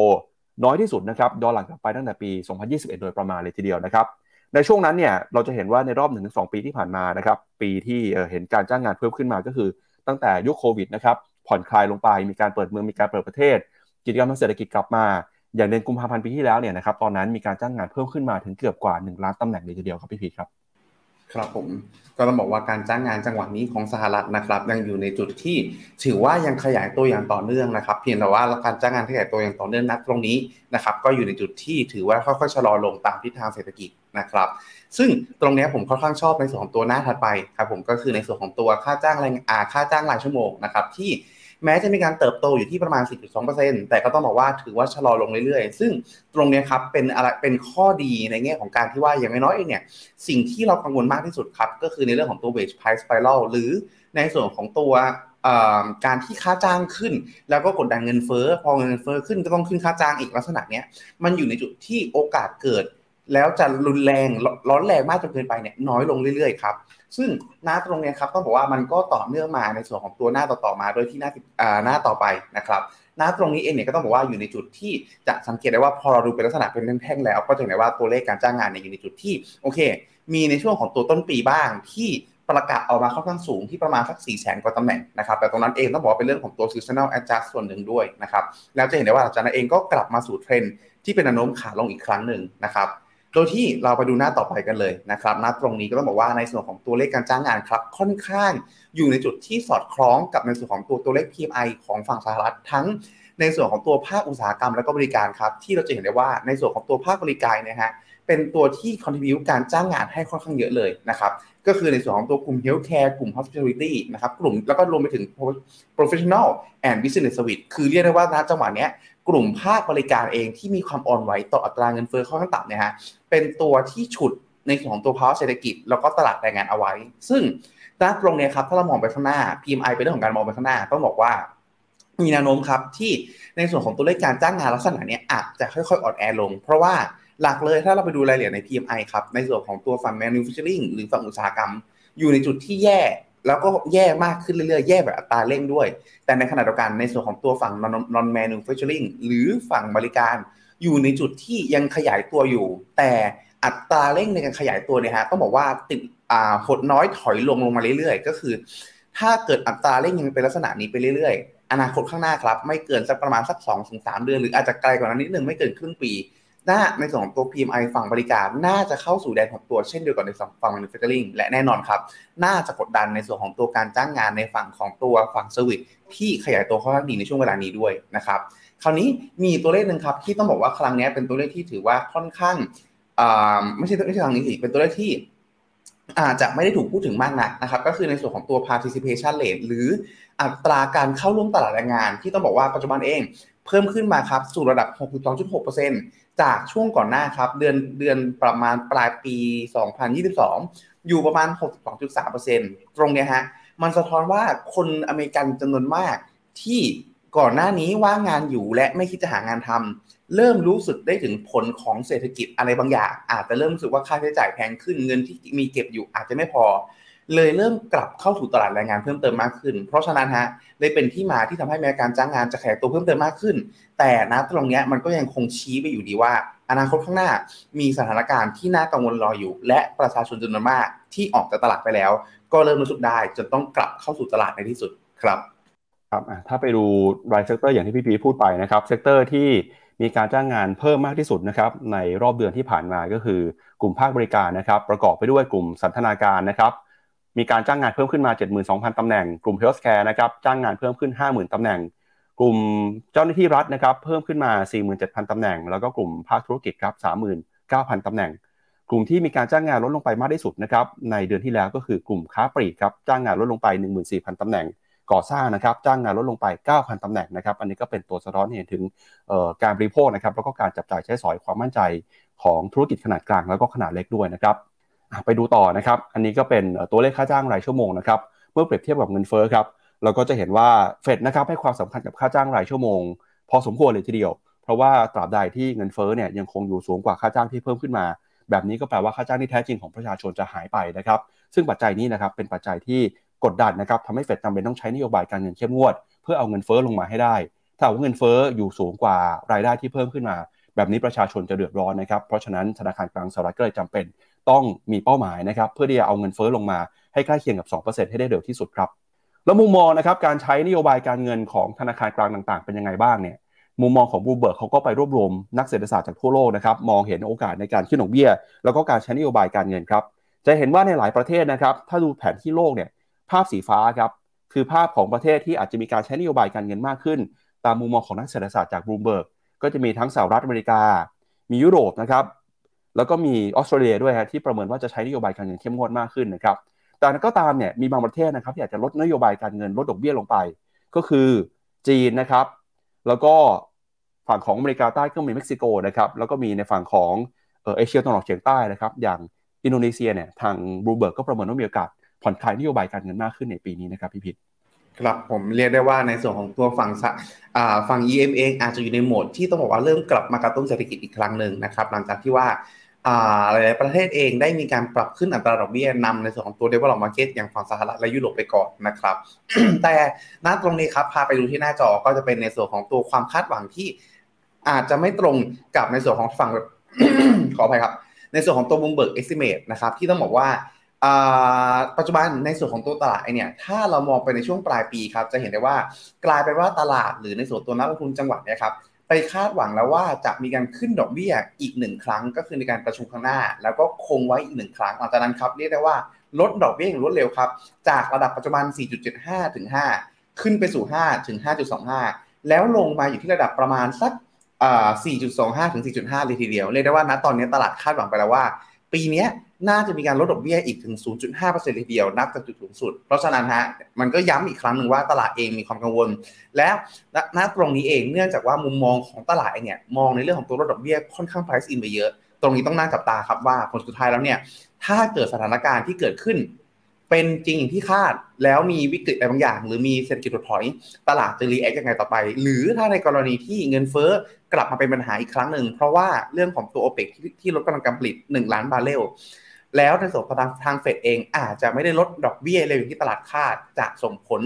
น้อยที่สุดนะครับย้อนหลังกลับไปตั้งแต่ปี 2021 โดยประมาณเลยทีเดียวนะครับ ในช่วงนั้นเนี่ยเราจะเห็นว่าในรอบ 1-2 ปีที่ผ่านมานะครับ ปีที่เห็นการจ้างงานเพิ่มขึ้นมาก็คือ ตั้งแต่ยุคโควิดนะครับ ผ่อนคลายลงไป มีการเปิดเมือง มีการเปิดประเทศ กิจกรรมทางเศรษฐกิจกลับมา อย่างเดือนกุมภาพันธ์ปีที่แล้วเนี่ยนะครับ ตอนนั้นมีการจ้างงานเพิ่มขึ้นมาถึงเกือบกว่า 1 ล้านตำแหน่งเลยทีเดียวครับพี่พีครับ ครับผมก็ต้องบอกว่าการจ้างงานจังหวะนี้ของสหรัฐนะครับ ยังอยู่ในจุดที่ถือว่ายังขยายตัวอย่างต่อเนื่องนะครับ เพียงแต่ว่าการจ้างงานขยายตัวอย่างต่อเนื่องนัดตรงนี้นะครับ ก็อยู่ในจุดที่ถือว่าค่อยๆชะลอลงตามทิศทางเศรษฐกิจนะครับ ซึ่งตรงนี้ผมค่อนข้างชอบในส่วนของตัวหน้าถัดไปครับผมก็คือในส่วนของตัวค่าจ้างแรงอาค่าจ้างรายชั่วโมงนะครับที่ แม้จะมีการเติบโตอยู่ที่ประมาณ 10.2%แต่ก็ต้องบอกว่าถือว่าชะลอลงเรื่อยๆ ซึ่งตรงนี้ครับเป็นอะไรเป็นข้อดีในแง่ของการที่ว่าอย่างน้อยๆเองเนี่ยสิ่งที่เรากังวลมากที่สุดครับ ก็คือในเรื่องของตัว wage price spiral หรือในส่วนของตัวการที่ค่าจ้างขึ้น แล้วก็กดดันเงินเฟ้อพอเงินเฟ้อขึ้นก็ต้องขึ้นค่าจ้างอีกลักษณะเนี้ยมันอยู่ในจุดที่โอกาสเกิด แล้วจะรุนแรงร้อนแรงมากจนเกินไปเนี่ยน้อยลงเรื่อยๆครับซึ่งหน้าตรงนี้ครับต้องบอกว่ามันก็ต่อเนื่องมาในส่วนของตัวหน้าต่อๆมาโดยที่หน้าหน้าต่อไปนะครับหน้าตรงนี้เองเนี่ยก็ต้องบอกว่าอยู่ในจุดที่จะสังเกตได้ว่าพอเราดูเป็นลักษณะเป็นแท่งๆแล้ว ก็จะเห็นได้ว่าตัวเลขการจ้างงานเนี่ยอยู่ในจุดที่โอเค มีในช่วงของตัวต้นปีบ้างที่ประกาศออกมาค่อนข้างสูงที่ประมาณสัก4ี่แสนกว่าตำแหน่งนะครับ แต่ตรงนั้นเองต้องบอกว่าเป็นเรื่องของตัว seasonal adjust ส่วนหนึ่งด้วยนะครับ แล้วจะเห็นได้ว่าจากนั้นเองก็กลับมาสู่เทรนที่เป็นแนวโน้มขาลงอีกครั้งหนึ่งนะครับ โดยที่เราไปดูหน้าต่อไปกันเลยนะครับหน้าตรงนี้ก็ต้องบอกว่าในส่วนของตัวเลขการจ้างงานครับค่อนข้างอยู่ในจุดที่สอดคล้องกับในส่วนของตัวตัวเลข PMI ของฝั่งสหรัฐทั้งในส่วนของตัวภาคอุตสาหกรรมและก็บริการครับที่เราจะเห็นได้ว่าในส่วนของตัวภาคบริการนะฮะเป็นตัวที่คอนทิบิวการจ้างงานให้ค่อนข้างเยอะเลยนะครับก็คือในส่วนของตัวกลุ่ม healthcare กลุ่ม hospitality นะครับกลุ่มแล้วก็รวมไปถึง professional and business service คือเรียกได้ว่าณจังหวะเนี้ย กลุ่มภาคบริการเองที่มีความอ่อนไหวต่ออัตราเงินเฟ้อค่อนข้างต่ำเนี่ยฮะเป็นตัวที่ฉุดในส่วนของตัวภาวะเศรษฐกิจ แล้วก็ตลาดแรงงานเอาไว้ ซึ่งด้านตรงนี้ครับถ้าเรามองไปข้างหน้า PMI เป็นเรื่องของการมองไปข้างหน้าต้องบอกว่ามีแนวโน้มครับที่ในส่วนของตัวเลขการจ้างงานลักษณะนี้อาจจะค่อยๆอ่อนแอลง เพราะว่าหลักเลยถ้าเราไปดูรายละเอียดใน PMI ครับในส่วนของตัวฝั่ง manufacturing หรือฝั่งอุตสาหกรรม อยู่ในจุดที่แย่ แล้วก็แย่มากขึ้นเรื่อยๆ แย่แบบอัตราเร่งด้วย แต่ในขณะเดียวกันในส่วนของตัวฝั่ง non manufacturing หรือฝั่งบริการอยู่ในจุดที่ยังขยายตัวอยู่ แต่อัตราเร่งในการขยายตัวเนี่ยฮะต้องบอกว่าติดอ่าหดน้อยถอยลงลงมาเรื่อยๆ ก็คือ ถ้าเกิดอัตราเร่งยังเป็นลักษณะนี้ไปเรื่อยๆ อนาคตข้างหน้าครับ ไม่เกินสักประมาณสัก2-3 เดือน หรืออาจจะไกลกว่านั้นนิดนึงไม่เกินครึ่งปี น่าในส่วนของตัว PMI ฝั่งบริการ น่าจะเข้าสู่แดนของตัวเช่นเดียวกับในฝั่ง manufacturing และแน่นอนครับ น่าจะกดดันในส่วนของตัวการจ้างงานในฝั่งของตัวฝั่ง serviceที่ขยายตัวค่อนข้างดีในช่วงเวลานี้ด้วยนะครับ คราวนี้มีตัวเลขหนึ่งครับที่ต้องบอกว่าครั้งนี้เป็นตัวเลขที่ถือว่าค่อนข้างไม่ใช่ไม่ใช่ครั้งนี้สิเป็นตัวเลขที่อาจจะไม่ได้ถูกพูดถึงมากนักนะครับ ก็คือในส่วนของตัว participation rate หรืออัตราการเข้าร่วมตลาดแรงงาน ที่ต้องบอกว่าปัจจุบันเอง เพิ่มขึ้นมาครับสู่ระดับ 62.6%จากช่วงก่อนหน้าครับ เดือนเดือนประมาณปลายปี 2022 อยู่ประมาณ 62.3%ตรงเนี้ยฮะมันสะท้อนว่าคนอเมริกันจำนวนมากที่ก่อนหน้านี้ว่างงานอยู่และไม่คิดจะหางานทำเริ่มรู้สึกได้ถึงผลของเศรษฐกิจอะไรบางอย่าง อาจจะเริ่มรู้สึกว่าค่าใช้จ่ายแพงขึ้นเงินที่มีเก็บอยู่อาจจะไม่พอ เลยเริ่มกลับเข้าสู่ตลาดแรงงานเพิ่มเติมมากขึ้น เพราะฉะนั้นฮะเลยเป็นที่มาที่ทำให้แมีการจ้างงานจะแขยตัวเพิ่มเติมมากขึ้น แต่นะตรงนี้มันก็ยังคงชี้ไปอยู่ดีว่า อนาคตข้างหน้ามีสถานการณ์ที่น่ากังวลรออยู่ และประชาชนจำนวนมากที่ออกจากตลาดไปแล้ว ก็เริ่มรู้สึกได้จนต้องกลับเข้าสู่ตลาดในที่สุดครับครับถ้าไปดูราย sector อย่างที่พี่พีพูดไปนะครับ sector ที่มีการจ้างงานเพิ่มมากที่สุดนะครับในรอบเดือนที่ผ่านมาก็คือกลุ่มภาคบริการนะครับ ประกอบไปด้วยกลุ่มสันทนาการนะครับ มีการจ้างงานเพิ่มขึ้นมา 72,000 ตำแหน่ง กลุ่ม healthcare นะครับจ้างงานเพิ่มขึ้น 50,000 ตำแหน่ง กลุ่มเจ้าหน้าที่รัฐนะครับเพิ่มขึ้นมา 47,000 ตำแหน่ง แล้วก็กลุ่มภาคธุรกิจครับ39,000 ตำแหน่ง กลุ่มที่มีการจ้างงานลดลงไปมากที่สุดนะครับในเดือนที่แล้วก็คือกลุ่มค้าปลีกครับจ้างงานลดลงไป 14,000 ตำแหน่ง ก่อสร้างนะครับจ้างงานลดลงไป 9,000 ตำแหน่งนะครับอันนี้ก็เป็นตัวสะท้อนเห็นถึงการบริโภคนะครับแล้วก็การจับจ่ายใช้สอยความมั่นใจของธุรกิจขนาดกลางแล้วก็ขนาดเล็กด้วยนะครับ ไปดูต่อนะครับ อันนี้ก็เป็นตัวเลขค่าจ้างรายชั่วโมงนะครับ เมื่อเปรียบเทียบกับเงินเฟ้อครับ เราก็จะเห็นว่าเฟดนะครับให้ความสำคัญกับค่าจ้างรายชั่วโมง พอสมควรเลยทีเดียว เพราะว่าตราบใดที่เงินเฟ้อเนี่ยยังคงอยู่สูงกว่าค่าจ้างที่เพิ่มขึ้นมา แบบนี้ก็แปลว่าค่าจ้างที่แท้จริงของประชาชนจะหายไปนะครับ ซึ่งปัจจัยนี้นะครับเป็นปัจจัยที่กดดันนะครับทำให้เฟดจำเป็นต้องใช้นโยบายการเงินเข้มงวด เพื่อเอาเงินเฟ้อลงมาให้ได้ ถ้าว่าเงินเฟ้ออยู่สูงกว่ารายได้ที่เพิ่มขึ้นมา แบบนี้ประชาชนจะเดือดร้อนนะครับ เพราะฉะนั้นธนาคารกลางสหรัฐก็เลยจำเป็น ต้องมีเป้าหมายนะครับเพื่อที่จะเอาเงินเฟ้อลงมาให้ใกล้เคียงกับ 2%ให้ได้เร็วที่สุดครับแล้วมุมมองนะครับการใช้นโยบายการเงินของธนาคารกลางต่างๆ เป็นยังไงบ้างเนี่ยมุมมองของบูเบิร์กเขาก็ไปรวบรวมนักเศรษฐศาสตร์จากทั่วโลกนะครับมองเห็นโอกาสในการขึ้นดอกเบี้ย แล้วก็การใช้นโยบายการเงินครับจะเห็นว่าในหลายประเทศนะครับถ้าดูแผนที่โลกเนี่ยภาพสีฟ้าครับคือภาพของประเทศที่อาจจะมีการใช้นโยบายการเงินมากขึ้น ตามมุมมองของนักเศรษฐศาสตร์จากบูเบิร์กก็จะมีทั้งสหรัฐอเมริกา มียุโรปนะครับ แล้วก็มีออสเตรเลียด้วยฮะที่ประเมินว่าจะใช้นโยบายการเงินเข้มงวดมากขึ้นนะครับแต่ก็ตามเนี่ยมีบางประเทศนะครับที่อาจจะลดนโยบายการเงินลดดอกเบี้ยลงไป ก็คือจีนนะครับ แล้วก็ฝั่งของอเมริกาใต้ก็มีเม็กซิโกนะครับแล้วก็มีในฝั่งของเอเชียตะวันออกเฉียงใต้นะครับอย่างอินโดนีเซียเนี่ยทางบรูเบิร์กก็ประเมินว่ามีโอกาสผ่อนคลายนโยบายการเงินมากขึ้นในปีนี้นะครับพี่พีครับผมเรียกได้ว่าในส่วนของตัวฝั่งฝั่ง EM เองอาจจะอยู่ในโหมดที่ต้องบอกว่าเริ่มกลับมากระตุ้นเศรษฐกิจอีกครั้งหนึ่งนะครับหลังจากที่ว่า หลายประเทศเองได้มีการปรับขึ้นอัตราดอกเบี้ยนำในส่วนของตัว develop market อย่างฝั่งสหรัฐและยุโรปไปก่อนนะครับ แต่ณตรงนี้ครับพาไปดูที่หน้าจอก็จะเป็นในส่วนของตัวความคาดหวังที่อาจจะไม่ตรงกับในส่วนของฝั่งขออภัยครับ ในส่วนของตัว Bloomberg estimate นะครับที่ต้องบอกว่าปัจจุบันในส่วนของตัวตลาดเนี่ยถ้าเรามองไปในช่วงปลายปีครับจะเห็นได้ว่ากลายเป็นว่าตลาดหรือในส่วนตัวนักลงทุนจังหวัดเนี่ยครับ ไปคาดหวังแล้วว่าจะมีการขึ้นดอกเบี้ยอีกหนึ่งครั้ง ก็คือในการประชุมครั้งหน้า แล้วก็คงไว้อีกหนึ่งครั้งหลังจากนั้นครับเรียกได้ว่าลดดอกเบี้ยอย่างรวดเร็วครับ จากระดับปัจจุบัน 4.75 ถึง 5 ขึ้นไปสู่ 5 ถึง 5.25 แล้วลงมาอยู่ที่ระดับประมาณสัก4.25 ถึง 4.5 เลยทีเดียว เรียกได้ว่าณตอนนี้ตลาดคาดหวังไปแล้วว่า ปีนี้ น่าจะมีการลดดอกเบี้ยอีกถึง 0.5%เลยเดียว นับจากจุดสูงสุด เพราะฉะนั้นฮะ มันก็ย้ำอีกครั้งหนึ่งว่าตลาดเองมีความกังวล และณตรงนี้เองเนื่องจากว่ามุมมองของตลาดเนี่ย มองในเรื่องของตัวลดดอกเบี้ยค่อนข้าง price in ไปเยอะ ตรงนี้ต้องน่าจับตาครับว่าผลสุดท้ายแล้วเนี่ย ถ้าเกิดสถานการณ์ที่เกิดขึ้น เป็นจริงอย่างที่คาด แล้วมีวิกฤตอะไรบางอย่าง หรือมีเศรษฐกิจถดถอย ตลาดจะรีแอคยังไงต่อไป หรือถ้าในกรณีที่เงินเฟ้อกลับมาเป็นปัญหาอีกครั้งหนึ่ง เพราะว่าเรื่องของตัวโอเปกที่ลดกำลังการผลิต 1 ล้านบาร์เรล แล้วในส่วนของทางเฟดเองอาจจะไม่ได้ลดดอกเบี้ยเร็วอย่างที่ตลาดคาด จะส่งผล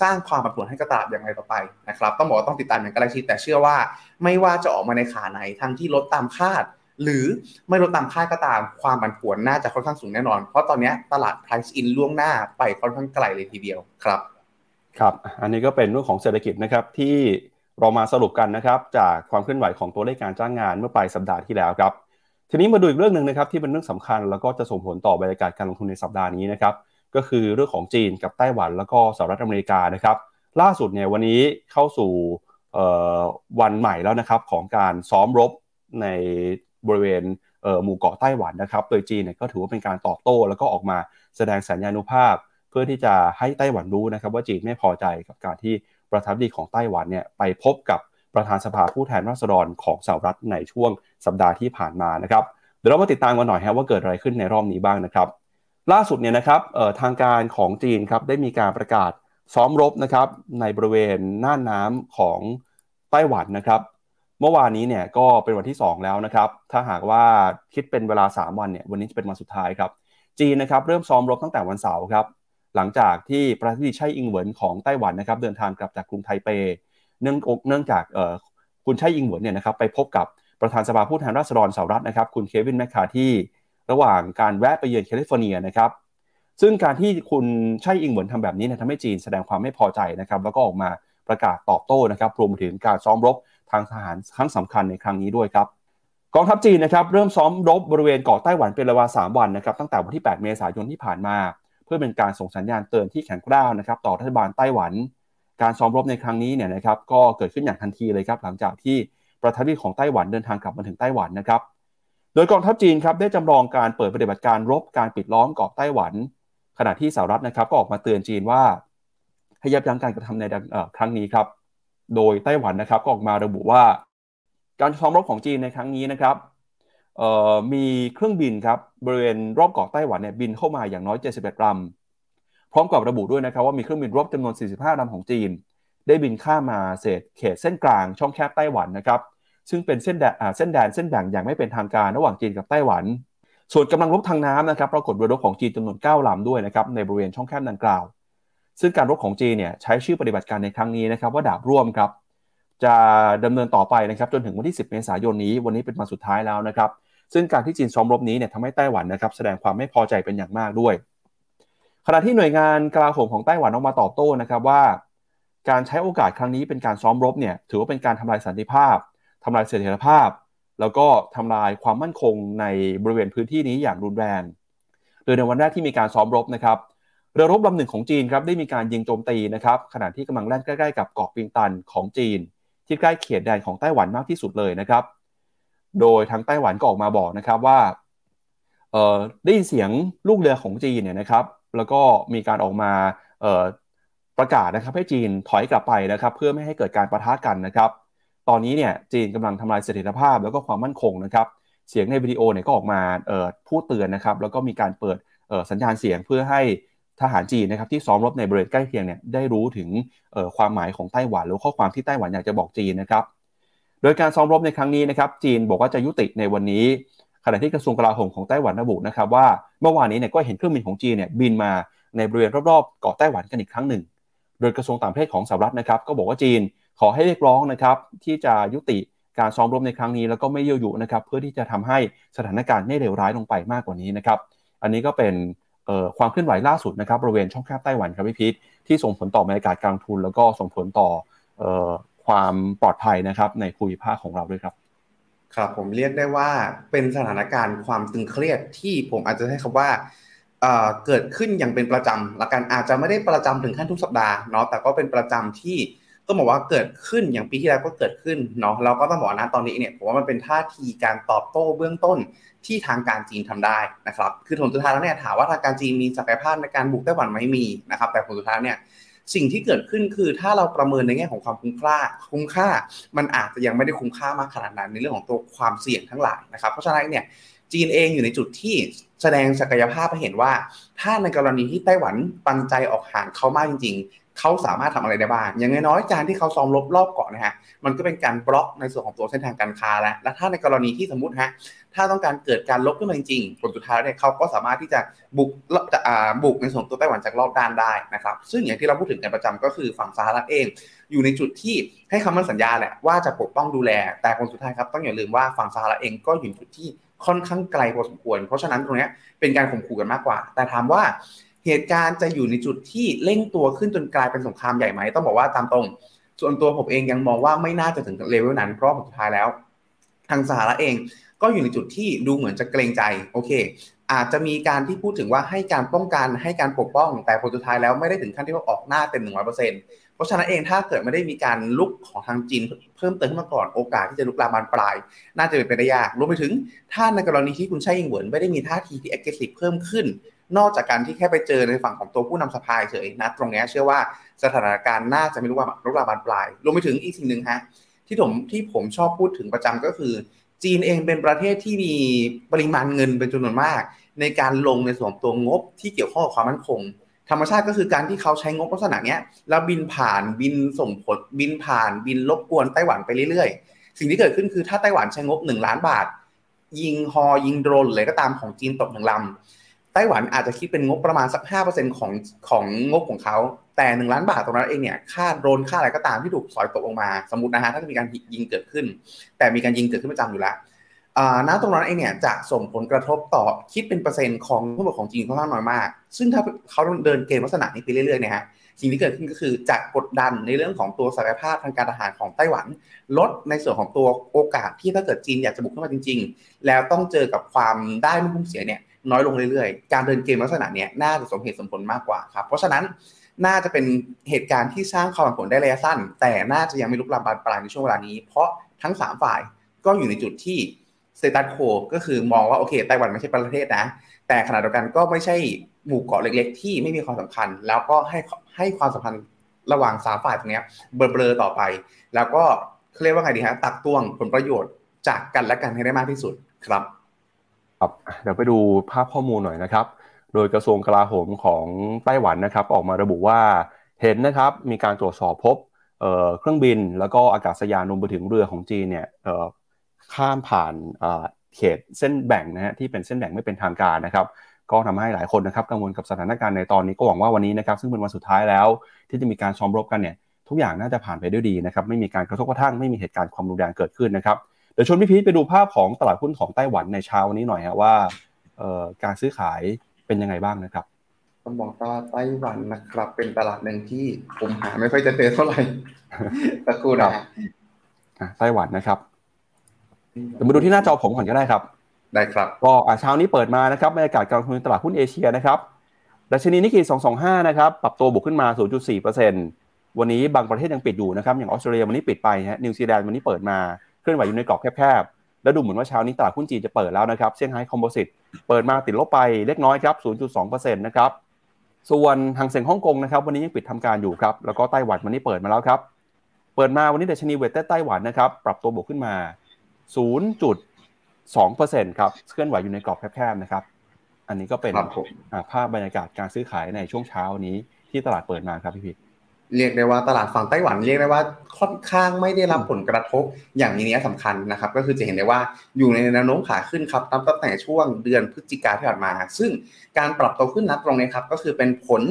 สร้างความผันผวนให้กับตลาดอย่างไรต่อไปนะครับ ต้องบอกว่าต้องติดตามอย่างใกล้ชิดแต่เชื่อว่าไม่ว่าจะออกมาในขาไหนทั้งที่ลดตามคาด หรือไม่ลดตามคาดก็ตามความผันผวนน่าจะค่อนข้างสูงแน่นอน เพราะตอนนี้ตลาด price in ล่วงหน้าไปค่อนข้างไกลเลยทีเดียวครับ ครับ อันนี้ก็เป็นเรื่องของเศรษฐกิจนะครับที่เรามาสรุปกันนะครับ จากความเคลื่อนไหวของตัวเลขการจ้างงานเมื่อปลายสัปดาห์ที่แล้วครับ ทีนี้มาดูอีกเรื่องหนึ่งนะครับที่เป็นเรื่องสำคัญ แล้วก็จะส่งผลต่อบรรยากาศการลงทุนในสัปดาห์นี้นะครับก็คือเรื่องของจีนกับไต้หวันแล้วก็สหรัฐอเมริกานะครับล่าสุดเนี่ยวันนี้เข้าสู่วันใหม่แล้วนะครับของการซ้อมรบในบริเวณหมู่เกาะไต้หวันนะครับ โดยจีนเนี่ยก็ถือว่าเป็นการตอบโต้ แล้วก็ออกมาแสดงสัญญาณุภาพ เพื่อที่จะให้ไต้หวันรู้นะครับว่าจีนไม่พอใจกับการที่ประธานาธิบดีของไต้หวันเนี่ยไปพบกับ ประธานสภาผู้แทนราษฎรของสหรัฐในช่วงสัปดาห์ที่ผ่านมานะครับเดี๋ยวเรามาติดตามกันหน่อยฮะว่าเกิดอะไรขึ้นในรอบนี้บ้างนะครับล่าสุดเนี่ยนะครับทางการของจีนครับได้มีการประกาศซ้อมรบนะครับในบริเวณน่านน้ำของไต้หวันนะครับ เมื่อวานนี้เนี่ยก็เป็นวันที่ 2 แล้วนะครับ ถ้าหากว่าคิดเป็นเวลา 3 วันเนี่ยวันนี้จะเป็นวันสุดท้ายครับ จีนนะครับเริ่มซ้อมรบตั้งแต่วันเสาร์ครับหลังจากที่ประธานาธิบดีไช่อิงเหวินของไต้หวันนะครับเดินทางกลับจากกรุงไทเป เนื่องเนื่องจากคุณไช่อิงเหวินเนี่ยนะครับไปพบกับประธานสภาผู้แทนราษฎรสหรัฐนะครับ คุณเควินแมคคาร์ธีระหว่างการแวะไปเยือนแคลิฟอร์เนียนะครับ ซึ่งการที่คุณไช่อิงเหวินทำแบบนี้เนี่ยทำให้จีนแสดงความไม่พอใจนะครับ แล้วก็ออกมาประกาศตอบโต้นะครับ รวมถึงการซ้อมรบทางทหารครั้งสำคัญในครั้งนี้ด้วยครับกองทัพจีนนะครับเริ่มซ้อมรบบริเวณเกาะไต้หวันเป็นเวลา3วันนะครับตั้งแต่วันที่ 8 เมษายนที่ผ่านมา เพื่อเป็นการส่งสัญญาณเตือนที่แข็งกร้าวนะครับต่อรัฐบาลไต้หวัน การซ้อมรบในครั้งนี้เนี่ยนะครับก็เกิดขึ้นอย่างทันทีเลยครับหลังจากที่ประธานาธิบดีของไต้หวันเดินทางกลับมาถึงไต้หวันนะครับ โดยกองทัพจีนครับได้จำลองการเปิดปฏิบัติการรบการปิดล้อมเกาะไต้หวัน ขณะที่สหรัฐนะครับก็ออกมาเตือนจีนว่าให้ยับยั้งการกระทำในครั้งนี้ครับ โดยไต้หวันนะครับก็ออกมาระบุว่า การซ้อมรบของจีนในครั้งนี้นะครับมีเครื่องบินครับบริเวณรอบเกาะไต้หวันเนี่ยบินเข้ามาอย่างน้อย 71ลำ ร้อมกับระบุด้วยนะครับว่ามีเครื่องบินรบจำนวน 45ลำของจีน ได้บินข้ามมาเศษเขตเส้นกลางช่องแคบไต้หวันนะครับซึ่งเป็นเส้นแดนเส้นแดนเส้นแบ่งอย่างไม่เป็นทางการระหว่างจีนกับไต้หวัน ส่วนกำลังรบทางน้ำนะครับปรากฏเรือรบของจีนจำนวน9ลำด้วยนะครับในบริเวณช่องแคบดังกล่าว ซึ่งการรบของจีนเนี่ยใช้ชื่อปฏิบัติการในครั้งนี้นะครับว่าดาบร่วมครับจะดำเนินต่อไปนะครับจนถึงวันที่ 10 เมษายนนี้ วันนี้เป็นวันสุดท้ายแล้วนะครับ ซึ่งการที่จีนซ้อมรบนี้เนี่ยทำให้ไต้หวันนะครับแสดงความไม่พอใจเป็นอย่างมากด้วย ขณะที่หน่วยงานกลาโหมของไต้หวันออกมาตอบโต้นะครับว่า การใช้โอกาสครั้งนี้เป็นการซ้อมรบเนี่ยถือว่าเป็นการทำลายสันติภาพทำลายเสถียรภาพ แล้วก็ทำลายความมั่นคงในบริเวณพื้นที่นี้อย่างรุนแรงโดยในวันแรกที่มีการซ้อมรบนะครับเรือรบลำหนึ่งของจีนครับได้มีการยิงโจมตีนะครับขณะที่กำลังแล่นใกล้ๆกับเกาะปิงตันของจีน ที่ใกล้เขตแดนของไต้หวันมากที่สุดเลยนะครับ โดยทางไต้หวันก็ออกมาบอกนะครับว่าได้ยินเสียงลูกเรือของจีนเนี่ยนะครับ แล้วก็มีการออกมาประกาศนะครับให้จีนถอยกลับไปนะครับ เพื่อไม่ให้เกิดการประทะกันนะครับ ตอนนี้เนี่ยจีนกำลังทำลายเสถียรภาพแล้วก็ความมั่นคงนะครับ เสียงในวิดีโอเนี่ยก็ออกมาพูดเตือนนะครับ แล้วก็มีการเปิดสัญญาณเสียงเพื่อให้ทหารจีนนะครับที่ซ้อมรบในบริเวณใกล้เคียงเนี่ยได้รู้ถึงความหมายของไต้หวันหรือข้อความที่ไต้หวันอยากจะบอกจีนนะครับ โดยการซ้อมรบในครั้งนี้นะครับ จีนบอกว่าจะยุติในวันนี้ ขณะที่กระทรวงกลาโหมของไต้หวันระบุนะครับว่าเมื่อวานนี้เนี่ยก็เห็นเครื่องบินของจีนเนี่ยบินมาในบริเวณรอบๆเกาะไต้หวันกันอีกครั้งหนึ่ง โดยกระทรวงต่างประเทศของสหรัฐนะครับก็บอกว่าจีนขอให้เรียกร้องนะครับที่จะยุติการซ้อมรบในครั้งนี้แล้วก็ไม่เย่อยุนะครับเพื่อที่จะทำให้สถานการณ์ไม่เลวร้ายลงไปมากกว่านี้นะครับอันนี้ก็เป็นความเคลื่อนไหวล่าสุดนะครับบริเวณช่องแคบไต้หวันครับพี่พีทที่ส่งผลต่อบรรยากาศกลารทุน แล้วก็ส่งผลต่อความปลอดภัยนะครับในภูมิภาคของเราด้วยครับ ครับผมเรียกได้ว่าเป็นสถานการณ์ความตึงเครียดที่ผมอาจจะให้คำว่าเกิดขึ้นอย่างเป็นประจำละกันอาจจะไม่ได้ประจำถึงขั้นทุกสัปดาห์เนาะแต่ก็เป็นประจำที่ก็บอกว่าเกิดขึ้นอย่างปีที่แล้วก็เกิดขึ้นเนาะเราก็ต้องบอกนะตอนนี้เนี่ยผมว่ามันเป็นท่าทีการตอบโต้เบื้องต้นที่ทางการจีนทำได้นะครับคือผลสุดท้ายแล้วเนี่ยถามว่าทางการจีนมีศักยภาพในการบุกไต้หวันไหมมีนะครับแต่ผลสุดท้ายเนี่ย สิ่งที่เกิดขึ้นคือถ้าเราประเมินในแง่ของความคุ้มค่า คุ้มค่า มันอาจจะยังไม่ได้คุ้มค่ามากขนาดนั้นในเรื่องของตัวความเสี่ยงทั้งหลายนะครับ เพราะฉะนั้นเนี่ยจีนเองอยู่ในจุดที่แสดงศักยภาพให้เห็นว่า ถ้าในกรณีที่ไต้หวันปันใจออกห่างเขามากจริง เขาสามารถทำอะไรได้บ้าง อย่างน้อยๆ การที่เขาซ้อมรบรอบเกาะนะฮะ มันก็เป็นการบล็อกในส่วนของตัวเส้นทางการค้าแล้ว และถ้าในกรณีที่สมมติฮะ ถ้าต้องการเกิดการลบขึ้นมาจริงๆ ผลสุดท้ายเนี่ยเขาก็สามารถที่จะบุกจะบุกในส่วนตัวไต้หวันจากรอบด้านได้นะครับ ซึ่งอย่างที่เราพูดถึงกันประจำก็คือฝั่งสหรัฐเอง อยู่ในจุดที่ให้คำมั่นสัญญาแหละว่าจะปกป้องดูแล แต่ผลสุดท้ายครับต้องอย่าลืมว่าฝั่งสหรัฐเองก็อยู่จุดที่ค่อนข้างไกลพอสมควร เพราะฉะนั้นตรงนี้เป็นการข่มขู่กันมากกว่า แต่ถามว่า เหตุการณ์จะอยู่ในจุดที่เร่งตัวขึ้นจนกลายเป็นสงครามใหญ่ไหมต้องบอกว่าตามตรง ส่วนตัวผมเองยังมองว่าไม่น่าจะถึงเลเวลนั้นเพราะสุดท้ายแล้ว ทางสหรัฐเองก็อยู่ในจุดที่ดูเหมือนจะเกรงใจโอเค อาจจะมีการที่พูดถึงว่าให้การป้องกันให้การปกป้อง แต่ผลสุดท้ายแล้วไม่ได้ถึงขั้นที่ว่าออกหน้าเต็มหนึ่งร้อยเปอร์เซ็นต์เพราะฉะนั้นเองถ้าเกิดไม่ได้มีการลุกของทางจีนเพิ่มเติมขึ้นมาก่อนโอกาสที่จะลุกลามบานปลาย น่าจะเป็นไปได้ยากรวมไปถึงถ้าในกรณีที่คุณใช่ยิงเหวินไม่ได้มีท่าทีที่ aggressive เพิ่มขึ้น นอกจากการที่แค่ไปเจอในฝั่งของตัวผู้นำสภาเฉยนะตรงนี้เชื่อว่าสถานการณ์น่าจะไม่ลุกลาลุกลามบานปลายรวมไปถึงอีกสิ่งหนึ่งฮะที่ผมที่ผมชอบพูดถึงประจำก็คือ จีนเองเป็นประเทศที่มีปริมาณเงินเป็นจำนวนมาก ในการลงในส่วนตัวงบที่เกี่ยวข้องกับความมั่นคง ธรรมชาติก็คือการที่เขาใช้งบลักษณะนี้แล้วบินผ่านบินส่งผลบินผ่านบินรบกวนไต้หวันไปเรื่อยๆ สิ่งที่เกิดขึ้นคือถ้าไต้หวันใช้งบ 1 ล้านบาท ยิงฮอยิงโดรนเลยก็ตามของจีนตกหนึ่งลำ ไต้หวันอาจจะคิดเป็นงบประมาณสัก 5%ของของงบของเขา แต่หนึ่งล้านบาทตรงนั้นเองเนี่ยค่าโดนค่าอะไรก็ตามที่ถูกสอยตกลงมา สมมตินะฮะถ้ามีการยิงเกิดขึ้น แต่มีการยิงเกิดขึ้นประจำอยู่แล้วณตรงนั้นเองเนี่ยจะส่งผลกระทบต่อคิดเป็นเปอร์เซ็นต์ของทั้งหมดของจีนค่อนข้างน้อยมาก ซึ่งถ้าเขาเดินเกมลักษณะนี้ไปเรื่อยๆเนี่ยฮะสิ่งที่เกิดขึ้นก็คือจะกดดันในเรื่องของตัวศักยภาพทางการทหารของไต้หวัน ลดในส่วนของตัวโอกาสที่ถ้าเกิดจีนอยากจะบุกเข้ามาจริง ๆ แล้วต้องเจอกับความได้ไม่คุ้มเสียเนี่ย น้อยลงเรื่อยๆ การเดินเกมลักษณะเนี้ยน่าจะสมเหตุสมผลมากกว่าครับ เพราะฉะนั้นน่าจะเป็นเหตุการณ์ที่สร้างความผลได้ระยะสั้น แต่น่าจะยังไม่ลุกลามบานปลายในช่วงเวลานี้ เพราะทั้ง 3 ฝ่ายก็อยู่ในจุดที่เซตัสโคก็คือมองว่าโอเคไต้หวันไม่ใช่ประเทศนะ แต่ขณะเดียวกันก็ไม่ใช่หมู่เกาะเล็กๆ ที่ไม่มีความสำคัญ แล้วก็ให้ให้ความสัมพันธ์ระหว่างสามฝ่ายตรงนี้เบลอๆต่อไป แล้วก็เขาเรียกว่าไงดีฮะตักตวงผลประโยชน์จากกันและกันให้ได้มากที่สุดครับ ครับเดี๋ยวไปดูภาพข้อมูลหน่อยนะครับ โดยกระทรวงกลาโหมของไต้หวันนะครับ ออกมาระบุว่าเห็นนะครับมีการตรวจสอบพบเครื่องบิน แล้วก็อากาศยานรวมไปถึงเรือของจีนเนี่ยข้ามผ่านเขตเส้นแบ่งนะฮะที่เป็นเส้นแบ่งไม่เป็นทางการนะครับ ก็ทำให้หลายคนนะครับกังวลกับสถานการณ์ในตอนนี้ก็หวังว่าวันนี้นะครับ ซึ่งเป็นวันสุดท้ายแล้ว ที่จะมีการซ้อมรบกันเนี่ยทุกอย่างน่าจะผ่านไปด้วยดีนะครับไม่มีการกระทบกระทั่งไม่มีเหตุการณ์ความรุนแรงเกิดขึ้นนะครับ เดี๋ยวชวนพี่พีทไปดูภาพของตลาดหุ้นของไต้หวันในเช้าวันนี้หน่อยฮะว่าการซื้อขายเป็นยังไงบ้างนะครับต้องบอกว่าไต้หวันนะครับ เป็นตลาดหนึ่งที่ผมหาไม่ค่อยจะเจอเท่าไหร่ตะกูนะไต้หวันนะครับเดี๋ยวมาดูที่หน้าจอผมก่อนก็ได้ครับ ได้ครับ ก็เช้านี้เปิดมานะครับบรรยากาศการลงทุนตลาดหุ้นเอเชียนะครับดัชนีนิกเกิ225 นะครับ ปรับตัวบวกขึ้นมา 0.4%วันนี้บางประเทศยังปิดอยู่นะครับ อย่างออสเตรเลียวันนี้ปิดไปฮะนิวซีแลนด์วันนี้เปิดมา เคลื่อนไหวอยู่ในกรอบแคบๆ แล้วดูเหมือนว่าเช้านี้ตลาดหุ้นจีนจะเปิดแล้วนะครับเซี่ยงไฮ้คอมโพสิตเปิดมาติดลบไปเล็กน้อยครับ 0.2%นะครับ ส่วนหางเสียงฮ่องกงนะครับวันนี้ยังปิดทำการอยู่ครับ แล้วก็ไต้หวันวันนี้เปิดมาแล้วครับ เปิดมาวันนี้ดัชนีเวทไต้หวันนะครับปรับตัวบวกขึ้นมา 0.2%ครับ เคลื่อนไหวอยู่ในกรอบแคบๆนะครับ อันนี้ก็เป็นภาพบรรยากาศการซื้อขายในช่วงเช้านี้ที่ตลาดเปิดมาครับพี่พิ เรียกได้ว่าตลาดฝั่งไต้หวันเรียกได้ว่าค่อนข้างไม่ได้รับผลกระทบอย่างนี้นี้สำคัญนะครับ ก็คือจะเห็นได้ว่าอยู่ในแนวโน้มขาขึ้นครับตั้งแต่ช่วงเดือนพฤศจิกาที่ผ่านมา ซึ่งการปรับตัวขึ้นนัดตรงนี้ครับก็คือเป็นผล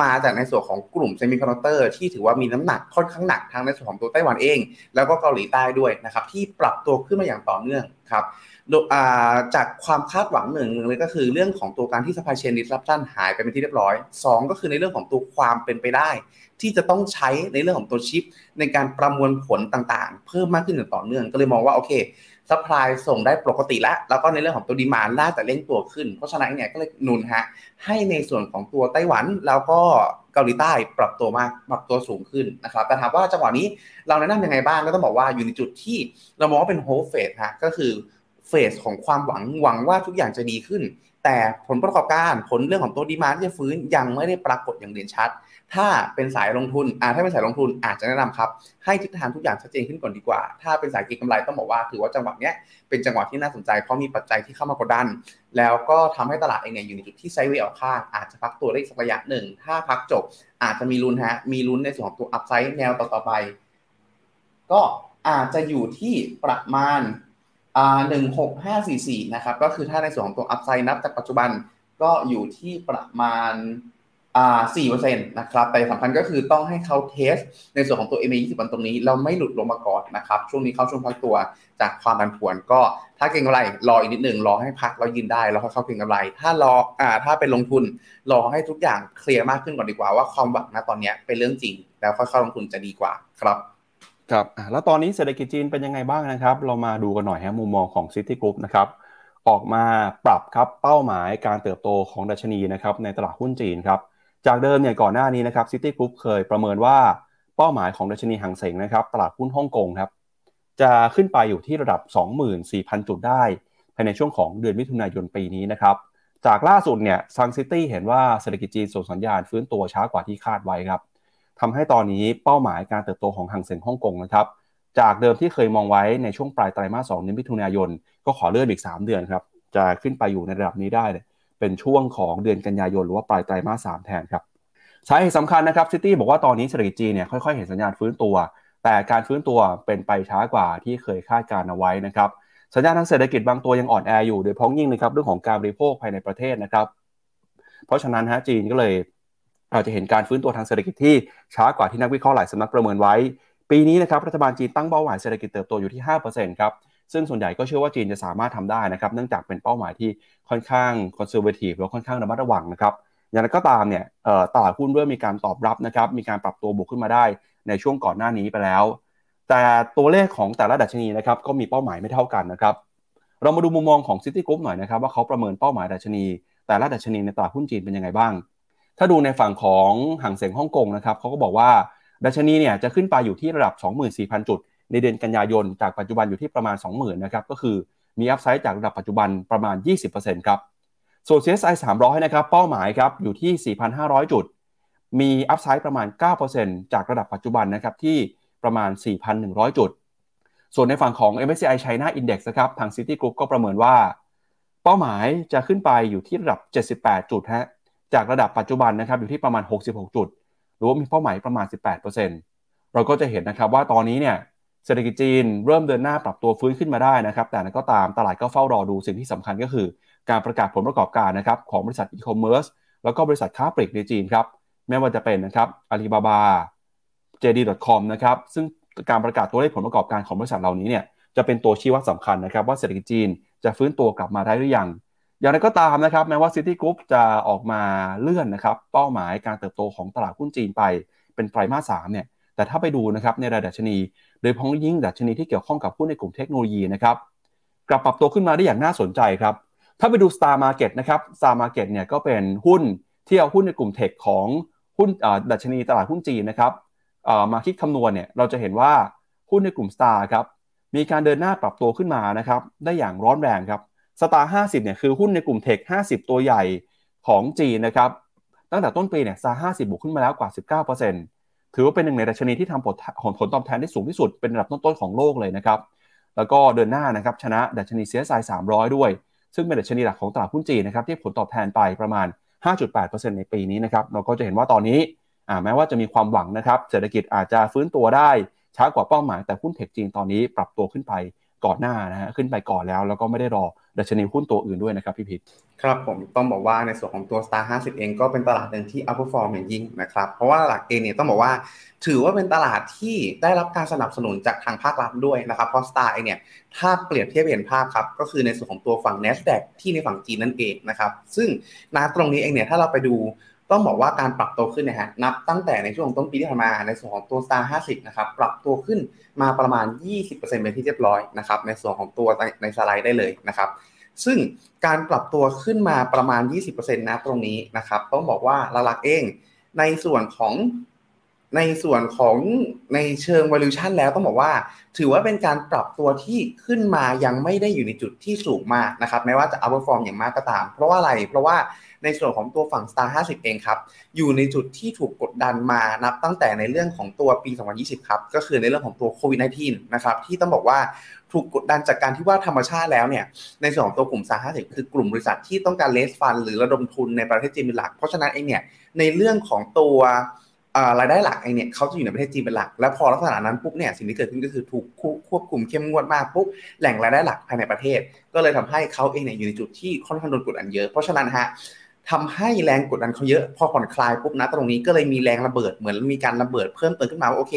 มาจากในส่วนของกลุ่ม semiconductor ที่ถือว่ามีน้ำหนักค่อนข้างหนักทั้งในส่วนของตัวไต้หวันเอง แล้วก็เกาหลีใต้ด้วยนะครับที่ปรับตัวขึ้นมาอย่างต่อเนื่องครับ จากความคาดหวังหนึ่งเลยก็คือเรื่องของตัวการที่ supply chain disruption หายไปเป็นที่เรียบร้อย 2 ก็คือในเรื่องของตัวความเป็นไปได้ ที่จะต้องใช้ในเรื่องของตัวชิป ในการประมวลผลต่างๆ เพิ่มมากขึ้นอย่างต่อเนื่องก็เลยมองว่าโอเคsupply ส่งได้ปกติแล้ว แล้วก็ในเรื่องของตัว demand น่าจะเร่งตัวขึ้น เพราะฉะนั้นเนี่ยก็เลยหนุนฮะให้ในส่วนของตัวไต้หวันแล้วก็เกาหลีใต้ปรับตัวมากปรับตัวสูงขึ้นนะครับแต่ถามว่าจังหวะนี้เราแนะนำยังไงบ้างก็ต้องบอกว่าอยู่ในจุดที่เรามองว่าเป็น hope phase ฮะก็คือ phase ของความหวังหวังว่าทุกอย่างจะดีขึ้น แต่ผลประกอบการผลเรื่องของตัว demand ที่จะฟื้นยังไม่ได้ปรากฏอย่างเด่นชัด ถ้าเป็นสายลงทุนอ่าถ้าเป็นสายลงทุนอาจจะแนะนำครับ ให้ทิศทางทุกอย่างชัดเจนขึ้นก่อนดีกว่า ถ้าเป็นสายเก็งกำไรต้องบอกว่าถือว่าจังหวะเนี้ยเป็นจังหวะที่น่าสนใจเพราะมีปัจจัยที่เข้ามากดดัน แล้วก็ทำให้ตลาดเองเนี่ยอยู่ในจุดที่ sideway ออกข้างอาจจะพักตัวได้สักระยะหนึ่งถ้าพักจบ อาจจะมีลุ้นฮะมีลุ้นในส่วนของตัว upside แนวต่อๆไป ก็อาจจะอยู่ที่ประมาณ หนึ่งหกห้าสี่สี่นะครับ ก็คือถ้าในส่วนของตัว upside นับจากปัจจุบันก็อยู่ที่ประมาณอ่าสี่เปอร์เซ็นต์นะครับ แต่สำคัญก็คือต้องให้เขาเทส ในส่วนของตัว MA 20 วันตรงนี้ เราไม่หลุดลงมาก่อนนะครับ ช่วงนี้เข้าช่วงพักตัวจากความผันผวนก็ถ้าเก่งกำไรรออีกนิดหนึ่งรอให้พักแล้วยืนได้แล้วค่อยเข้าเก่งกำไร ถ้ารออ่าถ้าเป็นลงทุนรอให้ทุกอย่างเคลียร์มากขึ้นก่อนดีกว่าว่าความหวังนะตอนนี้เป็นเรื่องจริง แล้วค่อยเข้าลงทุนจะดีกว่าครับ ครับแล้วตอนนี้เศรษฐกิจจีนเป็นยังไงบ้างนะครับ เรามาดูกันหน่อยฮะมุมมองของ City Group นะครับออกมาปรับครับเป้าหมายการเติบโตของดัชนีนะครับในตลาดหุ้นจีนครับจากเดิมเนี่ยก่อนหน้านี้นะครับ Citigroup เคยประเมินว่าเป้าหมายของดัชนีฮั่งเส็งนะครับตลาดหุ้นฮ่องกงครับจะขึ้นไปอยู่ที่ระดับ 24,000 จุดได้ ภายในช่วงของเดือนมิถุนายนปีนี้นะครับจากล่าสุดเนี่ยทาง Citi เห็นว่าเศรษฐกิจจีนส่งสัญญาณฟื้นตัวช้ากว่าที่คาดไว้ครับ ทำให้ตอนนี้เป้าหมายการเติบโตของฮั่งเส็งฮ่องกงนะครับจากเดิมที่เคยมองไว้ในช่วงปลายไตรมาสสองเดือนมิถุนายน ก็ขอเลื่อนอีก 3 เดือนครับจะขึ้นไปอยู่ในระดับนี้ได้ เป็นช่วงของเดือนกันยายนหรือว่าปลายไตรมาสสามแทนครับสาเหตุสำคัญนะครับซิตี้บอกว่าตอนนี้เศรษฐกิจจีนเนี่ยค่อยๆเห็นสัญญาณฟื้นตัว แต่การฟื้นตัวเป็นไปช้ากว่าที่เคยคาดการเอาไว้นะครับสัญญาณทางเศรษฐกิจบางตัวยังอ่อนแออยู่โดยพ้องยิ่งนะครับเรื่องของการบริโภคภายในประเทศนะครับ เพราะฉะนั้นฮะจีนก็เลย อาจจะเห็นการฟื้นตัวทางเศรษฐกิจที่ช้ากว่าที่นักวิเคราะห์หลายสำนักประเมินไว้ ปีนี้นะครับรัฐบาลจีนตั้งเป้าหมายเศรษฐกิจเติบโตอยู่ที่ 5%ครับซึ่งส่วนใหญ่ก็เชื่อว่าจีนจะสามารถทำได้นะครับเนื่องจากเป็นเป้าหมายที่ค่อนข้าง conservative แล้วค่อนข้างระมัดระวังนะครับอย่างไรก็ตามเนี่ยตลาดหุ้นเริ่มมีการตอบรับนะครับมีการปรับตัวบวกขึ้นมาได้ในช่วงก่อนหน้านี้ไปแล้ว แต่ตัวเลขของแต่ละดัชนีนะครับก็มีเป้าหมายไม่เท่ากันนะครับเรามาดูมุมมองของ Citigroup หน่อยนะครับว่าเขาประเมินเป้าหมายดัชนี แต่ละดัชนีในตลาดหุ้นจีนเป็นยังไงบ้าง ถ้าดูในฝั่งของห่างเสียงฮ่องกงนะครับเขาก็บอกว่าดัชนีเนี่ยจะขึ้นไปอยู่ที่ระดับ 24,000 จุด ในเดือนกันยายน จากปัจจุบันอยู่ที่ประมาณ 20,000นะครับก็คือมีอัพไซด์จากระดับปัจจุบันประมาณ 20%ครับส่วน CSI 300นะครับเป้าหมายครับอยู่ที่ 4,500 จุด มีอัพไซด์ประมาณ 9%จากระดับปัจจุบันนะครับที่ประมาณ 4,100 จุด ส่วนในฝั่งของ MSCI China Index นะครับทาง City Group ก็ประเมินว่า เป้าหมายจะขึ้นไปอยู่ที่ระดับ 78 จุดฮะ จากระดับปัจจุบันนะครับอยู่ที่ประมาณ 66 จุด หรือว่ามีเป้าหมายประมาณ 18%เราก็จะเห็นนะครับว่าตอนนี้เนี่ยเศรษฐกิจจีนเริ่มเดินหน้าปรับตัวฟื้นขึ้นมาได้นะครับ แต่นั้นก็ตามตลาดก็เฝ้ารอดูสิ่งที่สำคัญก็คือ การประกาศผลประกอบการนะครับของบริษัทอีคอมเมิร์ซแล้วก็บริษัทค้าปลีกในจีนครับไม่ว่าจะเป็นนะครับอาลีบาบา JD.com นะครับซึ่งการประกาศตัวเลขผลประกอบการของบริษัทเหล่านี้เนี่ยจะเป็นตัวชี้วัดสำคัญนะครับว่าเศรษฐกิจจีนจะฟื้นตัวกลับมาได้หรือยัง อย่างไรก็ตามนะครับแม้ว่า Citigroup จะออกมาเลื่อนนะครับเป้าหมายการเติบโตของตลาดหุ้นจีนไปเป็นไตรมาสสามเนี่ยแต่ถ้าไปดูนะครับในรายดัชนี โดยเฉพาะอย่างยิ่งดัชนีที่เกี่ยวข้องกับหุ้นในกลุ่มเทคโนโลยีนะครับกลับปรับตัวขึ้นมาได้อย่างน่าสนใจครับถ้าไปดู Star Market นะครับ Star Market เนี่ยก็เป็นหุ้นที่เอาหุ้นในกลุ่ม tech ของหุ้นดัชนีตลาดหุ้นจีนนะครับมาคิดคำนวณเนี่ยเราจะเห็นว่าหุ้นในกลุ่ม Star ครับมีการเดินหน้าปรับตัวขึ้นมานะครับได้อย่างร้อนแรงครับ สตาร์ห้าสิบเนี่ยคือหุ้นในกลุ่มเทคห้าสิบตัวใหญ่ของจีนนะครับ ตั้งแต่ต้นปีเนี่ยซาร์ห้าสิบบวกขึ้นมาแล้วกว่าสิบเก้าเปอร์เซ็นต์ถือว่าเป็นหนึ่งในดัชนีที่ทำผลผลตอบแทนได้สูงที่สุดเป็นระดับต้นๆของโลกเลยนะครับ แล้วก็เดินหน้านะครับชนะดัชนี CSI 300ด้วย ซึ่งเป็นดัชนีหลักของตลาดหุ้นจีนนะครับที่ผลตอบแทนไปประมาณ 5.8%ในปีนี้นะครับเราก็จะเห็นว่าตอนนี้แม้ว่าจะมีความหวังนะครับเศรษฐกิจอาจจะฟื้นตัวได้ช้ากว่าเป้าหมายแต่หุ้นเทคจีนตอนนี้ปรับตัวขึ้นไป ก่อนหน้านะฮะขึ้นไปก่อนแล้ว แล้วก็ไม่ได้รอดัชนีหุ้นตัวอื่นด้วยนะครับพี่พิษครับผมต้องบอกว่าในส่วนของตัว Star 50 เองก็เป็นตลาดหนึ่งที่ upperform อย่างยิ่งนะครับ เพราะว่าหลักเองเนี่ยต้องบอกว่า ถือว่าเป็นตลาดที่ได้รับการสนับสนุนจากทางภาครัฐด้วยนะครับ เพราะ Star เองเนี่ยถ้าเปรียบเทียบเห็นภาพครับ ก็คือในส่วนของตัวฝั่ง NASDAQ ที่ในฝั่งจีนนั่นเองนะครับ ซึ่งนาตรงนี้เองเนี่ยถ้าเราไปดู ต้องบอกว่าการปรับตัวขึ้นนะฮะนับตั้งแต่ในช่วงต้นปีที่ผ่านมาในส่วนของตัว Star 50 นะครับปรับตัวขึ้นมาประมาณ 20%เป็นที่เรียบร้อยนะครับในส่วนของตัวในสไลด์ได้เลยนะครับซึ่งการปรับตัวขึ้นมาประมาณ 20%นะตรงนี้นะครับต้องบอกว่าหลักๆเองในส่วนของ ในส่วนของในเชิง valuation แล้วต้องบอกว่า ถือว่าเป็นการปรับตัวที่ขึ้นมายังไม่ได้อยู่ในจุดที่สูงมากนะครับแม้ว่าจะ outperform อย่างมากก็ตาม เพราะว่าอะไร เพราะว่าในส่วนของตัวฝั่ง Star 50 เองครับ อยู่ในจุดที่ถูกกดดันมานับตั้งแต่ในเรื่องของตัวปี 2020 ครับ ก็คือในเรื่องของตัวโควิด -19 นะครับ ที่ต้องบอกว่าถูกกดดันจากการที่ว่าธรรมชาติแล้วเนี่ย ในส่วนของตัวกลุ่ม Star 50 คือกลุ่มบริษัทที่ต้องการเลสฟันหรือระดมทุนในประเทศจีนเป็นหลัก เพราะฉะนั้นเองเนี่ยในเรื่องของตัว รายได้หลักเองเนี่ยเขาจะอยู่ในประเทศจีนเป็นหลัก แล้วพอลักษณะนั้นปุ๊บเนี่ยสิ่งที่เกิดขึ้นก็คือถูกควบคุมเข้มงวดมากปุ๊บแหล่งรายได้หลักภายในประเทศ ก็เลยทำให้เขาเองเนี่ยอยู่ในจุดที่ค่อนข้างโดนกดดันเยอะ เพราะฉะนั้นฮะทำให้แรงกดดันเขาเยอะพอผ่อนคลายปุ๊บนะตรงนี้ก็เลยมีแรงระเบิดเหมือนมีการระเบิดเพิ่มเติมขึ้นมาว่าโอเค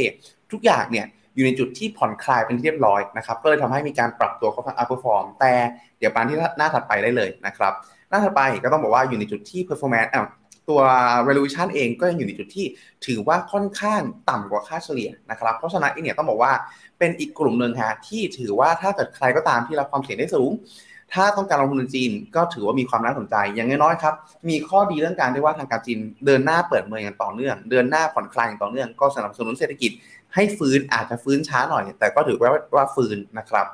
ทุกอย่างเนี่ยอยู่ในจุดที่ผ่อนคลายเป็นเรียบร้อยนะครับก็เลยทำให้มีการปรับตัวเขาทาง outperform แต่เดี๋ยวผ่านที่หน้าถัดไปได้เลยนะครับหน้าถัดไปก็ต้องบอกว่าอยู่ในจุดที่ performance อะ ตัว valuation เองก็ยังอยู่ในจุดที่ถือว่าค่อนข้างต่ำกว่าค่าเฉลี่ยนะครับ เพราะฉะนั้นเองเนี่ยต้องบอกว่าเป็นอีกกลุ่มหนึ่งฮะที่ถือว่าถ้าเกิดใครก็ตามที่รับความเสี่ยงได้สูง ถ้าต้องการลงทุนในจีน ก็ถือว่ามีความน่าสนใจอย่างน้อยๆครับมีข้อดีเรื่องการที่ว่าทางการจีนเดินหน้าเปิดเมืองอย่างต่อเนื่อง เดินหน้าผ่อนคลายอย่างต่อเนื่องก็สนับสนุนเศรษฐกิจ ให้ฟื้นอาจจะฟื้นช้าหน่อย แต่ก็ถือว่าว่าฟื้นนะครับ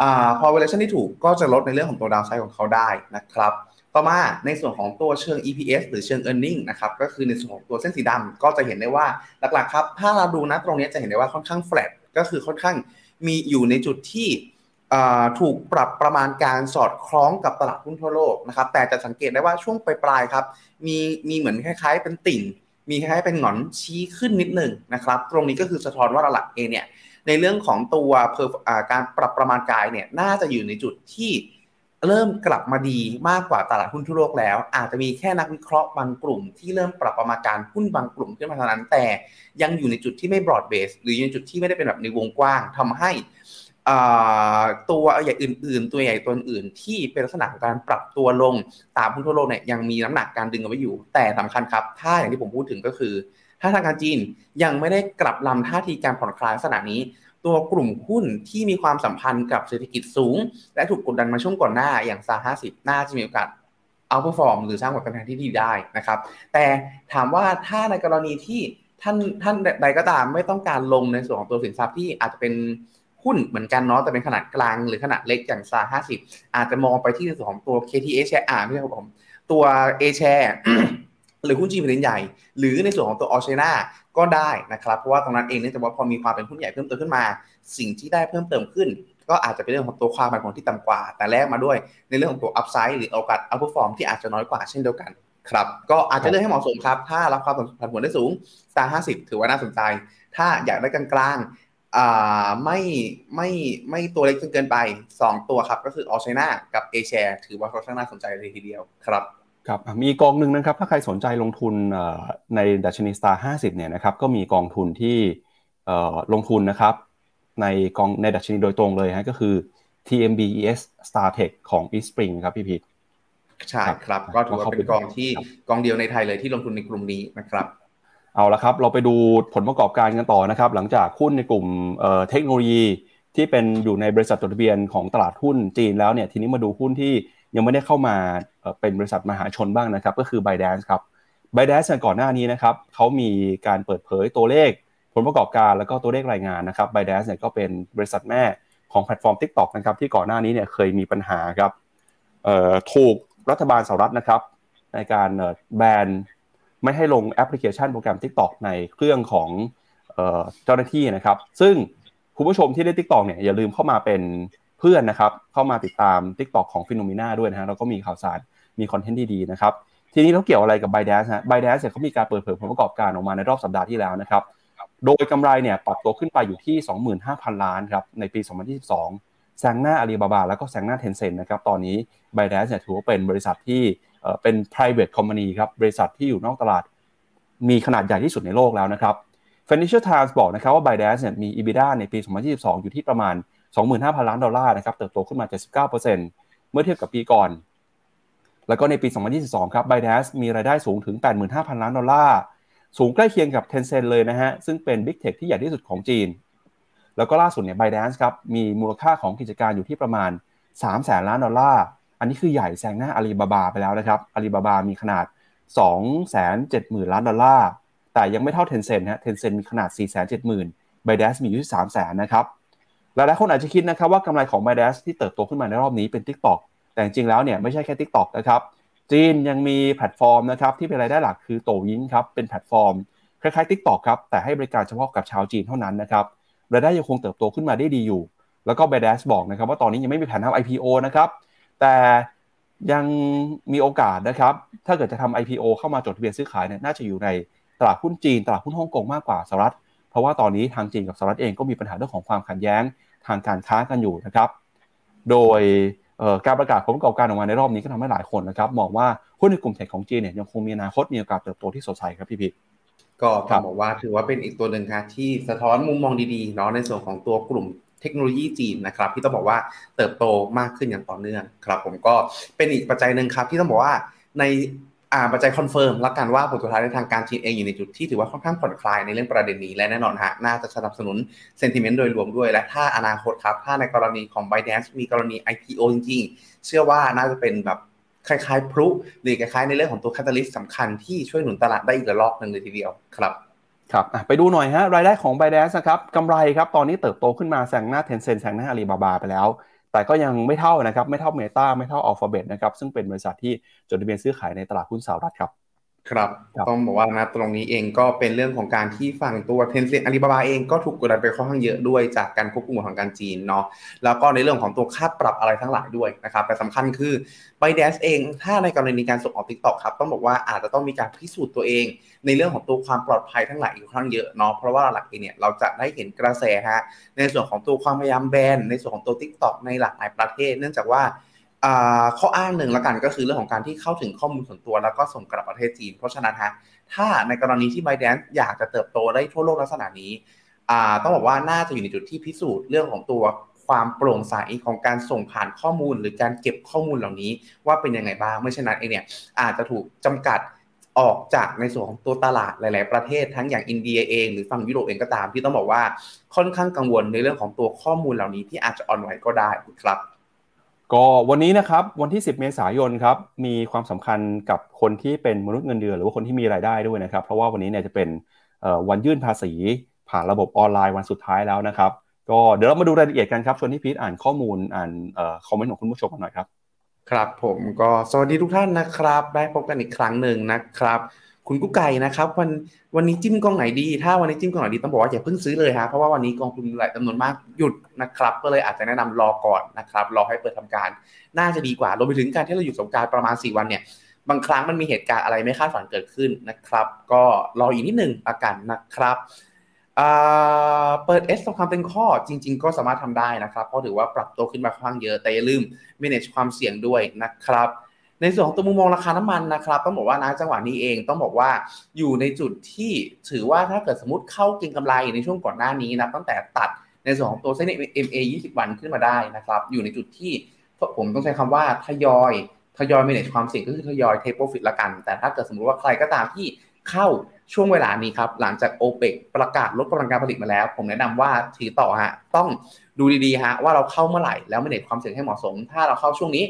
อพอ valuation ที่ถูกก็จะลดในเรื่องของตัวดาวไซด์ของเขาได้นะครับ ต่อมาในส่วนของตัวเชิง EPS หรือเชิง e a r n i n g นะครับก็คือในส่วนของตัวเส้นสีดำก็จะเห็นได้ว่าหลักๆครับถ้าเราดูนะตรงนี้จะเห็นได้ว่าค่อนข้าง flat ก็คือค่อนข้างมีอยู่ในจุดที่ถูกปรับประมาณการสอดคล้องกับตลาดหุ้นทั่วโลกนะครับแต่จะสังเกตได้ว่าช่วงปลายๆครับมีมีเหมือนคล้าย ๆ เป็นติ่ง มีคล้ายๆเป็นหงอนชี้ขึ้นนิดหนึ่งนะครับตรงนี้ก็คือสะท้อนว่าหลักเองเนี่ยในเรื่องของตัวการปรับประมาณกายเนี่ยน่าจะอยู่ในจุดที่ เริ่มกลับมาดีมากกว่าตลาดหุ้นทั่วโลกแล้ว อาจจะมีแค่นักวิเคราะห์บางกลุ่ม ที่เริ่มปรับประมาณการหุ้นบางกลุ่มขึ้นมาเท่านั้นแต่ยังอยู่ในจุดที่ไม่บรอดเบสหรือยู่ในจุดที่ไม่ได้เป็นแบบในวงกว้างทำให้ตัวใหญ่อื่น ๆ ตัวใหญ่ตัวอื่นที่เป็นลักษณะของการปรับตัวลงตามหุ้นทั่วโลกเนี่ยยังมีน้ำหนักการดึงเอาไว้อยู่ แต่สำคัญครับ ถ้าอย่างที่ผมพูดถึงก็คือ ถ้าทางการจีนยังไม่ได้กลับลำท่าทีการผ่อนคลายลักษณะนี้ ตัวกลุ่มหุ้นที่มีความสัมพันธ์กับเศรษฐกิจสูง และถูกกดดันมาช่วงก่อนหน้าอย่างซาห้าสิบน่าจะมีโอกาสเอาพอฟอร์มหรือสร้างผลกำไรที่ดีได้นะครับ แต่ถามว่าถ้าในกรณีที่ท่านท่านใดก็ตามไม่ต้องการลงในส่วนของตัวสินทรัพย์ที่อาจจะเป็นหุ้นเหมือนกันเนาะแต่เป็นขนาดกลางหรือขนาดเล็กอย่างซาห้าสิบอาจจะมองไปที่ในส่วนของตัว KTA share อ่าไม่ใช่ครับผมตัว A share หรือหุ้นจีนเป็นใหญ่ หรือในส่วนของตัว All China ก็ได้นะครับเพราะว่าตรงนั้นเองเนื่องจากว่าพอมีความเป็นหุ้นใหญ่เพิ่มเติมขึ้นมา สิ่งที่ได้เพิ่มเติมขึ้น ก็อาจจะเป็นเรื่องของตัวความผันผวนที่ต่ำกว่า แต่แลกมาด้วยในเรื่องของตัว upside หรือโอกาส outperform ที่อาจจะน้อยกว่าเช่นเดียวกันครับก็อาจจะเลือกให้เหมาะสมครับ ถ้ารับความผันผวนได้สูง STAR ห้าสิบถือว่าน่าสนใจ ถ้าอยากได้กลางๆไม่ไม่ไม่ตัวเล็กจนเกินไป 2 ตัวครับ ก็คือ All China กับ A-Share ถือว่าค่อนข้างน่าสนใจเลยทีเดียวครับ ครับมีกองหนึ่งนะครับ ถ้าใครสนใจลงทุนในดัชนีสตาร์ห้าสิบเนี่ยนะครับก็มีกองทุนที่ลงทุนนะครับ ในกองในดัชนีโดยตรงเลยฮะก็คือ TMBES Star Tech ของ East Spring ครับพี่พิษใช่ครับ ก็ถือว่าเป็นกองที่กองเดียวในไทยเลยที่ลงทุนในกลุ่มนี้นะครับ เอาละครับ เราไปดูผลประกอบการกันต่อนะครับ หลังจากหุ้นในกลุ่มเทคโนโลยีที่เป็นอยู่ในบริษัทจดทะเบียนของตลาดหุ้นจีนแล้วเนี่ยทีนี้มาดูหุ้นที่ยังไม่ได้เข้ามา เป็นบริษัทมหาชนบ้างนะครับ ก็คือ ByteDance ครับ b y d a n c e ก่อนหน้านี้นะครับเขามีการเปิดเผยตัวเลข ผลประกอบการแล้วก็ตัวเลขรายงานนะครับ b y d a n c e เนี่ยก็เป็นบริษัทแม่ของแพลตฟอร์ม TikTok นะครับที่ก่อนหน้านี้เนี่ยเคยมีปัญหาครับถูกรัฐบาลสหรัฐนะครับ ในการแบนไม่ให้ลงแอปพลิเคชันโปรแกรม TikTok ในเครื่องของเจ้าหน้าที่นะครับ ซึ่งคุณผู้ชมที่ได้ TikTok เนี่ยอย่าลืมเข้ามาเป็นเพื่อนนะครับ เข้ามาติดตาม TikTok ของฟิโนมิน่าด้วยนะฮะแล้วก็มีข่าวสาร มีคอนเทนต์ดีๆนะครับทีนี้เราเกี่ยวอะไรกับ b y d a n c e ฮะ b y d a n c e เนี่ยเขามีการเปิดเผยผลประกอบการออกมาในรอบสัปดาห์ที่แล้วนะครับโดยกำไรเนี่ยปรับตัวขึ้นไปอยู่ที่ 25,000 ล้านครับในปี 2022 แซงหน้าอาลีบาบาแล้วก็แซงหน้าเทนเซ็นนะครับตอนนี้ b y d a n c e เนี่ยถือว่าเป็นบริษัทที่เป็น private company ครับบริษัทที่อยู่นอกตลาด มีขนาดใหญ่ที่สุดในโลกแล้วนะครับ Financial Times บอกนะครับว่า b y d a n c e เนี่ยมี EBITDA ในปี 2022 อยู่ที่ประมาณ 25,000 ล้านดอลลาร์นะครับเติบโตขึ้นมา 79%เมื่อเทียบกับปีก่อน แล้วก็ในปี 2022 ครับ b y d a n c e มีรายได้สูงถึง 85,000 ล้านดอลลาร์ สูงใกล้เคียงกับ Tencent เลยนะฮะ ซึ่งเป็น Big Tech ที่ใหญ่ที่สุดของจีน แล้วก็ล่าสุดเนี่ย ByteDance ครับ มีมูลค่าของกิจการอยู่ที่ประมาณ3แสนล้านดอลลาร์ อันนี้คือใหญ่แซงหน้าอาลีบาบาไปแล้วนะครับอาลีบาบามีขนาด 2 7 0 0 0 0 ล้านดอลลาร์ แต่ยังไม่เท่า Tencent ฮะ Tencent มีขนาด 4 7 0 0 0 0 b y d a n c e มีอยู่ที่3แสนนะครับ หลายๆคนอาจจะคิดนะครับว่ากำไรของ b y d a n c e ที่เติบโตขึ้นมาในรอบนี้เป็น TikTok แต่จริงแล้วเนี่ยไม่ใช่แค่ TikTok นะครับจีนยังมีแพลตฟอร์มนะครับที่เป็นรายได้หลักคือโตยิงครับเป็นแพลตฟอร์มคล้ายๆ TikTok ครับแต่ให้บริการเฉพาะกับชาวจีนเท่านั้นนะครับรายได้ยังคงเติบโตขึ้นมาได้ดีอยู่ แล้วก็ b y d a n c e บอกนะครับว่าตอนนี้ยังไม่มีแผนทำ IPO นะครับแต่ยังมีโอกาสนะครับถ้าเกิดจะทำ IPO เข้ามาจดทะเบียนซื้อขายเนี่ยน่าจะอยู่ในตลาดหุ้นจีน ตลาดหุ้นฮ่องกงมากกว่าสหรัฐเพราะว่าตอนนี้ทางจีนกับสหรัฐเองก็มีปัญหาเรื่องของความขัดแย้งทางการค้ากันอยู่นะครับโดย การประกาศผลประกอบการออกมาในรอบนี้ก็ทำให้หลายคนนะครับมองว่าหุ้นในกลุ่มเทคของจีนเนี่ยยังคงมีอนาคตมีโอกาสเติบโตที่สดใสครับพี่พิก็ต้องบอกว่าถือว่าเป็นอีกตัวหนึ่งครับที่สะท้อนมุมมองดีๆเนาะในส่วนของตัวกลุ่มเทคโนโลยีจีนนะครับที่ต้องบอกว่าเติบโตมากขึ้นอย่างต่อเนื่องครับ ผมก็เป็นอีกปัจจัยหนึ่งครับที่ต้องบอกว่าในอ่า ปัจจัย confirm แล้วกันว่าผลสุดท้ายในทางการจีนเองอยู่ในจุดที่ถือว่าค่อนข้างผ่อนคลายในเรื่องประเด็นนี้และแน่นอนฮะน่าจะสนับสนุน sentiment โดยรวมด้วย และถ้าอนาคตครับ ถ้าในกรณีของ ByteDance มีกรณี IPO จริงๆ เชื่อว่าน่าจะเป็นแบบคล้ายๆพลุหรือคล้ายๆในเรื่องของตัว catalyst สำคัญที่ช่วยหนุนตลาดได้อีกระลอกหนึ่งเลยทีเดียวครับครับไปดูหน่อยฮะรายได้ของ b บ d a n c e นะครับกำไรครับตอนนี้เติบโตขึ้นมาแซงหน้า Tencent แซงหน้า Alibaba ไปแล้ว แต่ก็ยังไม่เท่านะครับ ไม่เท่าเมตาไม่เท่าอัลฟาเบตนะครับ ซึ่งเป็นบริษัทที่จดทะเบียนซื้อขายในตลาดหุ้นสหรัฐครับ ครับต้องบอกว่านะตรงนี้เองก็เป็นเรื่องของการที่ฝั่งตัวเทนเซ็นอาลีบาบาเองก็ถูกกดดันไปค่อนข้างเยอะด้วยจากการควบคุมของการจีนเนาะแล้วก็ในเรื่องของตัวค่าปรับอะไรทั้งหลายด้วยนะครับแต่สำคัญคือไบแดนเอง ถ้าในกรณีการส่งออกทิกตอกครับต้องบอกว่าอาจจะต้องมีการพิสูจน์ตัวเอง ในเรื่องของตัวความปลอดภัยทั้งหลายอยู่ค่อนข้างเยอะเนาะเพราะว่าหลักเองเนี่ยเราจะได้เห็นกระแสฮะในส่วนของตัวความพยายามแบนในส่วนของตัวทิกตอกในหลากหลายประเทศ เนื่องจากว่า ข้ออ้างหนึ่งละกันก็คือเรื่องของการที่เข้าถึงข้อมูลส่วนตัว แล้วก็ส่งกลับประเทศจีน เพราะฉะนั้นฮะถ้าในกรณีที่ b บ d a n c e อยากจะเติบโตได้ทั่วโลกลักษณะนี้ต้องบอกว่าน่าจะอยู่ในจุดที่พิสูจน์เรื่องของตัวความโปร่งใสของการส่งผ่านข้อมูล หรือการเก็บข้อมูลเหล่านี้ว่าเป็นยังไงบ้างไม่เช่นนั้นเองเนี่ยอาจจะถูกจำกัดออกจากในส่วนของตัวตลาดหลาย ๆ ประเทศ ทั้งอย่างอินเดียเองหรือฝั่งยุโรปเองก็ตามที่ต้องบอกว่าค่อนข้างกังวลในเรื่องของตัวข้อมูลเหล่านี้ที่อาจจะอ่อนไหวก็ได้ครับ ก็วันนี้นะครับวันที่ 10 เมษายนครับมีความสำคัญกับคนที่เป็นมนุษย์เงินเดือน หรือว่าคนที่มีรายได้ด้วยนะครับ เพราะว่าวันนี้เนี่ยจะเป็นวันยื่นภาษีผ่านระบบออนไลน์วันสุดท้ายแล้วนะครับ ก็เดี๋ยวเรามาดูรายละเอียดกันครับชวนที่พีทอ่านข้อมูลอ่านคอมเมนต์ของคุณผู้ชมกันหน่อยครับ ครับผมก็สวัสดีทุกท่านนะครับ ได้พบกันอีกครั้งหนึ่งนะครับ คุณกุ๊กไก่นะครับวันวันนี้จิ้มกองไหนดี ถ้าวันนี้จิ้มกองไหนดีต้องบอกว่าอย่าเพิ่งซื้อเลยฮะเพราะว่าวันนี้กองทุนหลายจำนวนมากหยุดนะครับ ก็เลยอาจจะแนะนำรอก่อนนะครับรอให้เปิดทำการ น่าจะดีกว่ารวมไปถึงการที่เราอยู่สงการประมาณ 4 วันเนี่ยบางครั้งมันมีเหตุการณ์อะไรไม่คาดฝันเกิดขึ้นนะครับ ก็รออีกนิดหนึ่งอากันนะครับเปิด S องคำเป็นข้อจริง ๆ ก็สามารถทำได้นะครับ เพราะถือว่าปรับตัวขึ้นมาค่อนข้างเยอะแต่อย่าลืม manage ความเสี่ยงด้วยนะครับ ในส่วนของตัวมุมมองราคาน้ำมันนะครับ ต้องบอกว่านะจังหวะนี้เองต้องบอกว่าอยู่ในจุดที่ถือว่าถ้าเกิดสมมติเข้าเก็งกำไรในช่วงก่อนหน้านี้นะตั้งแต่ตัดในส่วนของตัวเส้น MA 20 วันขึ้นมาได้นะครับ อยู่ในจุดที่ผมต้องใช้คำว่าทยอยทยอย manage ความเสี่ยงก็คือทยอย take profit ละกัน แต่ถ้าเกิดสมมติว่าใครก็ตามที่เข้าช่วงเวลานี้ครับ หลังจาก o p e ปประกาศลดกำลังการผลิตมาแล้ว ผมแนะนำว่าถือต่อฮะต้องดูดีๆฮะว่าเราเข้าเมื่อไหร่แล้ว manage ความเสี่ยงให้เหมาะสม ถ้าเราเข้าช่วงนี้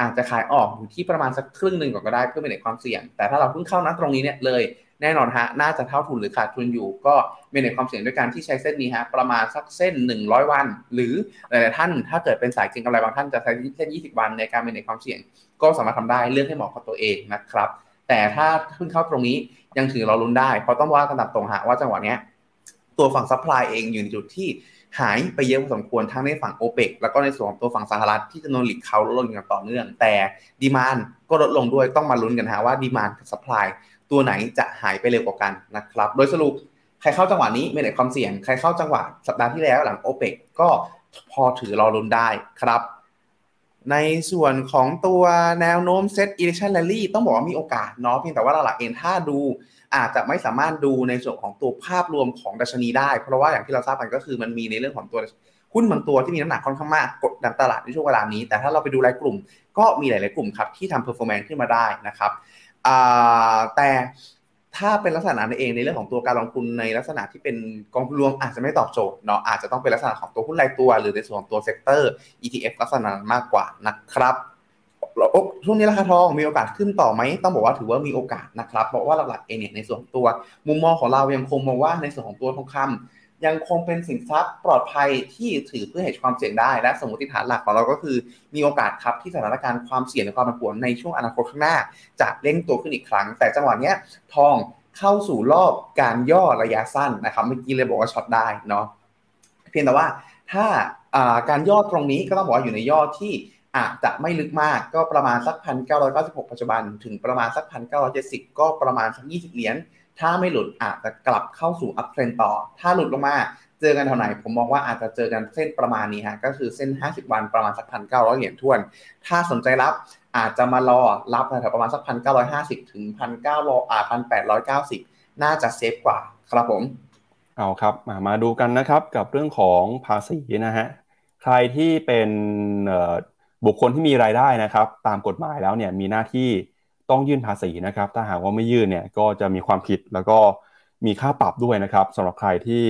อาจจะขายออกอยู่ที่ประมาณสักครึ่งหนึ่งก่อนก็ได้เพื่อ limit ความเสี่ยง แต่ถ้าเราเพิ่งเข้านะตรงนี้เนี่ยเลยแน่นอนฮะน่าจะเท่าทุนหรือขาดทุนอยู่ ก็ limit ความเสี่ยงด้วยการที่ใช้เส้นนี้ฮะประมาณสักเส้น 100 วัน หรือหลายๆท่านถ้าเกิดเป็นสายเก็งกำไรบางท่านจะใช้เส้น 20 วันในการ limit ความเสี่ยง ก็สามารถทำได้เลือกให้เหมาะกับตัวเองนะครับ แต่ถ้าเพิ่งเข้าตรงนี้ยังถือรอลุ้นได้เพราะต้องว่ากันตัดตรงฮะว่าจังหวะเนี้ยตัวฝั่ง supply เองอยู่ในจุดที่ หายไปเยอะพอสมควรทั้งในฝั่งโอเปกแล้วก็ในส่วนของตัวฝั่งสหรัฐที่จำนวน rig เขาลดลงอย่างต่อเนื่อง แต่ดีมานก็ลดลงด้วยต้องมาลุ้นกันฮะว่าดีมานกับสป라이ตัวไหนจะหายไปเร็วกว่ากันนะครับโดยสรุปใครเข้าจังหวะนี้ไม่ได้ความเสี่ยง ใครเข้าจังหวะสัปดาห์ที่แล้วหลังโอเปกก็พอถือรอลุ้นได้ครับในส่วนของตัวแนวโน้มเซตอิเลชันแลลี่ต้องบอกว่ามีโอกาสเนาะเพียงแต่ว่าหลักเองถ้าดู อาจจะไม่สามารถดูในส่วนของตัวภาพรวมของดัชนีได้ เพราะว่าอย่างที่เราทราบกันก็คือมันมีในเรื่องของตัวหุ้นบางตัวที่มีน้ำหนักค่อนข้างมากกดดันตลาดในช่วงเวลานี้ แต่ถ้าเราไปดูรายกลุ่ม ก็มีหลาย ๆ กลุ่มครับที่ทำ performance ขึ้นมาได้นะครับแต่ถ้าเป็นลักษณะนั้นเองในเรื่องของตัวการลงทุนในลักษณะที่เป็นกองทุนรวมอาจจะไม่ตอบโจทย์เนาะอาจจะต้องเป็นลักษณะของตัวหุ้นรายตัว หรือในส่วนของตัวเซกเตอร์ ETF ลักษณะมากกว่านะครับ ช่วงนี้ราคาทองมีโอกาสขึ้นต่อไหมต้องบอกว่าถือว่ามีโอกาสนะครับเพราะว่าหลักๆเองเนี่ยในส่วนตัว มุมมองของเรายังคงมองว่าในส่วนของตัวทองคำยังคงเป็นสินทรัพย์ปลอดภัยที่ถือเพื่อเหตุความเสี่ยงได้ และสมมติฐานหลักของเราก็คือ มีโอกาสครับที่สถานการณ์ความเสี่ยงในความผันผวนในช่วงอนาคตข้างหน้า จะเร่งตัวขึ้นอีกครั้ง แต่จังหวะนี้ทองเข้าสู่รอบการย่อระยะสั้นนะครับเมื่อกี้เลยบอกว่าช็อตได้เนาะเพียงแต่ว่าถ้าการย่อตรงนี้ก็ต้องบอกว่าอยู่ในย่อที่ อาจจะไม่ลึกมากก็ประมาณสักพันเก้าร้อยเก้าสิบหกปัจจุบัน ถึงประมาณสักพันเก้าร้อยเจ็ดสิบก็ประมาณสักยี่สิบเหรียญถ้าไม่หลุดอาจจะกลับเข้าสู่ uptrend ต่อ ถ้าหลุดลงมาเจอกันเท่าไหร่ผมมองว่าอาจจะเจอกันเส้นประมาณนี้ฮะก็คือเส้น 50 วันประมาณสักพันเก้าร้อยเหรียญถ้วน ถ้าสนใจรับอาจจะมารอรับแถวประมาณสักพันเก้าร้อยห้าสิบถึงพันเก้าร้อยอ่าพันแปดร้อยเก้าสิบน่าจะ safe กว่าครับผมเอาครับมามาดูกันนะครับกับเรื่องของภาษีนะฮะใครที่เป็น บุคคลที่มีรายได้นะครับ ตามกฎหมายแล้วเนี่ยมีหน้าที่ต้องยื่นภาษีนะครับ ถ้าหากว่าไม่ยื่นเนี่ยก็จะมีความผิดแล้วก็มีค่าปรับด้วยนะครับสำหรับใครที่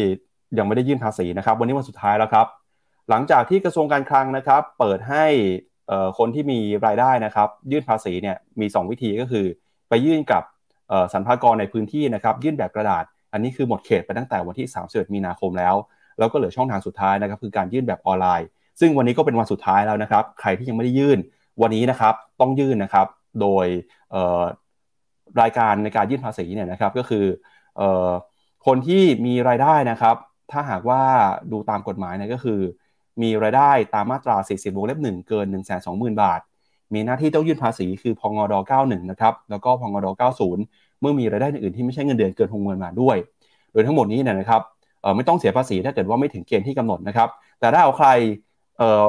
ยังไม่ได้ยื่นภาษีนะครับ วันนี้วันสุดท้ายแล้วครับ หลังจากที่กระทรวงการคลังนะครับ เปิดให้คนที่มีรายได้นะครับ ยื่นภาษีเนี่ยมี 2 วิธีก็คือ ไปยื่นกับสรรพากรในพื้นที่นะครับ ยื่นแบบกระดาษ อันนี้คือหมดเขตไปตั้งแต่วันที่ 31 มีนาคมแล้ว แล้วก็เหลือช่องทางสุดท้ายนะครับ คือการยื่นแบบออนไลน์ ซึ่งวันนี้ก็เป็นวันสุดท้ายแล้วนะครับ ใครที่ยังไม่ได้ยื่นวันนี้นะครับต้องยื่นนะครับ โดยรายการในการยื่นภาษีเนี่ยนะครับก็คือคนที่มีรายได้นะครับ ถ้าหากว่าดูตามกฎหมายเนี่ยก็คือ มีรายได้ตามมาตรา 40วงเล็บ1เกิน 1 2 0 0 0 0 บาท มีหน้าที่ต้องยื่นภาษีคือพงด91นะครับแล้วก็พงด90 เมื่อมีรายได้อื่นที่ไม่ใช่เงินเดือนเกิน60,000บาทด้วย โดยทั้งหมดนี้เนี่ยนะครับไม่ต้องเสียภาษีถ้าเกิดว่าไม่ถึงเกณฑ์ที่กำหนดนะครับ แต่ถ้าเอาใคร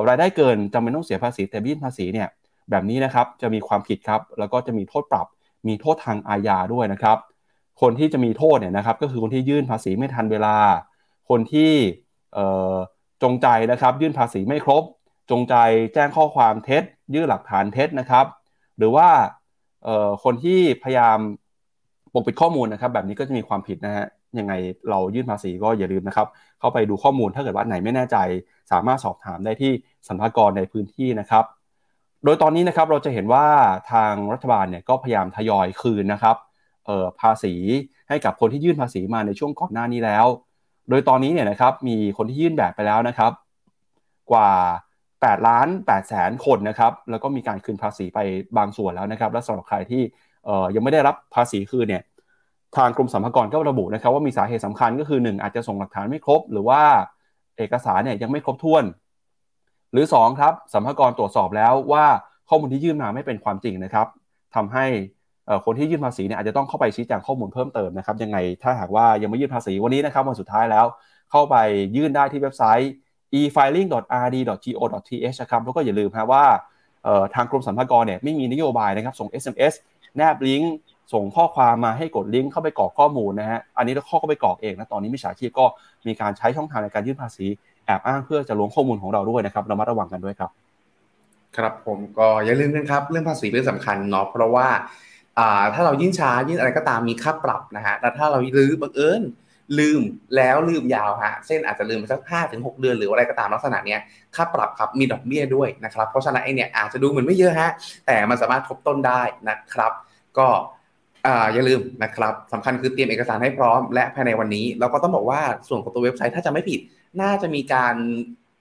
รายได้เกินจำเป็นต้องเสียภาษีแต่ยื่นภาษีเนี่ยแบบนี้นะครับจะมีความผิดครับ แล้วก็จะมีโทษปรับ มีโทษทางอาญาด้วยนะครับ คนที่จะมีโทษเนี่ยนะครับ ก็คือคนที่ยื่นภาษีไม่ทันเวลา คนที่จงใจนะครับยื่นภาษีไม่ครบ จงใจแจ้งข้อความเท็จ ยื่นหลักฐานเท็จนะครับ หรือว่าคนที่พยายามปกปิดข้อมูลนะครับ แบบนี้ก็จะมีความผิดนะฮะ ยังไงเรายื่นภาษีก็อย่าลืมนะครับ เข้าไปดูข้อมูลถ้าเกิดว่าไหนไม่แน่ใจ สามารถสอบถามได้ที่สรรพากรในพื้นที่นะครับ โดยตอนนี้นะครับเราจะเห็นว่าทางรัฐบาลเนี่ยก็พยายามทยอยคืนนะครับภาษีให้กับคนที่ยื่นภาษีมาในช่วงก่อนหน้านี้แล้ว โดยตอนนี้เนี่ยนะครับมีคนที่ยื่นแบบไปแล้วนะครับ กว่า8ล้าน8แสนคนนะครับ แล้วก็มีการคืนภาษีไปบางส่วนแล้วนะครับ และสำหรับใครที่ยังไม่ได้รับภาษีคืนเนี่ย ทางกรมสรรพากรก็ระบุนะครับว่ามีสาเหตุสำคัญก็คือ 1 อาจจะส่งหลักฐานไม่ครบ หรือว่าเอกสารเนี่ยยังไม่ครบถ้วน หรือ 2 ครับสัมภากรตรวจสอบแล้วว่าข้อมูลที่ยื่นมาไม่เป็นความจริงนะครับทำให้คนที่ยื่นภาษีเนี่ยอาจจะต้องเข้าไปชี้แจงข้อมูลเพิ่มเติมนะครับยังไงถ้าหากว่ายังไม่ยื่นภาษีวันนี้นะครับวันสุดท้ายแล้ว เข้าไปยื่นได้ที่เว็บไซต์ e-filing.rd.go.th ครับแล้วก็อย่าลืมนะว่าทางกรมสรรพากรเนี่ยไม่มีนโยบายนะครับส่ง SMS แนบลิงก์ ส่งข้อความมาให้กดลิงก์เข้าไปกรอกข้อมูลนะฮะ อันนี้ข้อก็ไปกรอกเองนะ ตอนนี้มิจฉาชีพก็มีการใช้ช่องทางในการยื่นภาษีแอบอ้างเพื่อจะล้วงข้อมูลของเราด้วยนะครับเรามาระวังกันด้วยครับ ครับผมก็อย่าลืมนะครับ เรื่องภาษีเป็นสำคัญเนาะเพราะว่าถ้าเรายื่นช้ายื่นอะไรก็ตามมีค่าปรับนะฮะแล้วถ้าเราลืมบังเอิญลืมแล้วลืมยาวฮะเส้นอาจจะลืมไปสักห้าถึงหเดือนหรืออะไรก็ตามลักษณะเนี้ยค่าปรับครับมีดอกเบี้ยด้วยนะครับเพราะฉะนั้นไอเนี่ยอาจจะดูเหมือนไม่เยอะฮะแต่มันสามารถทบต้นได้นะครับ ก็ อย่าลืมนะครับสำคัญคือเตรียมเอกสารให้พร้อมและภายในวันนี้เราก็ต้องบอกว่าส่วนของตัวเว็บไซต์ถ้าจะไม่ผิด น่าจะมีการ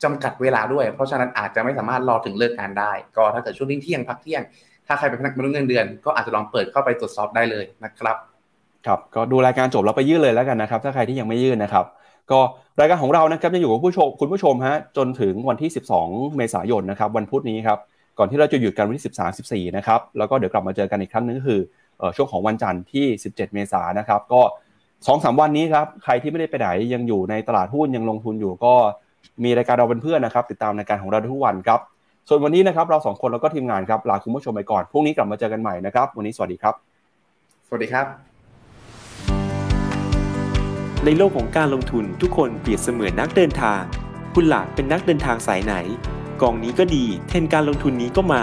จำกัดเวลาด้วย เพราะฉะนั้นอาจจะไม่สามารถรอถึงเลิกงานได้ ก็ถ้าเกิดช่วงเที่ยงพักเที่ยง ถ้าใครเป็นพนักงานเงินเดือน ก็อาจจะลองเปิดเข้าไปตรวจสอบได้เลยนะครับครับก็ดูรายการจบแล้วไปยื่นเลยแล้วกันนะครับ ถ้าใครที่ยังไม่ยื่นนะครับ ก็รายการของเรานะครับจะอยู่กับผู้ชมคุณผู้ชมฮะจนถึงวันที่ 12 เมษายนนะครับวันพุธนี้ครับก่อนที่เราจะหยุดกันวันที่ 13 14นะครับแล้วก็เดี๋ยวกลับมาเจอกันอีกครั้งนึงก็คือ ช่วงของวันจันทร์ที่ 17 เมษายนนะครับก็สองสามวันนี้ครับใครที่ไม่ได้ไปไหนยังอยู่ในตลาดหุ้นยังลงทุนอยู่ก็มีรายการเราเป็นเพื่อนนะครับ ติดตามรายการของเราทุกวันครับส่วนวันนี้นะครับเราสองคนแล้วก็ทีมงานครับลาคุณผู้ชมไปก่อนพรุ่งนี้กลับมาเจอกันใหม่นะครับ วันนี้สวัสดีครับ สวัสดีครับ ในโลกของการลงทุนทุกคนเปรียบเสมือนนักเดินทาง คุณล่ะเป็นนักเดินทางสายไหน กองนี้ก็ดี เทรนการลงทุนนี้ก็มา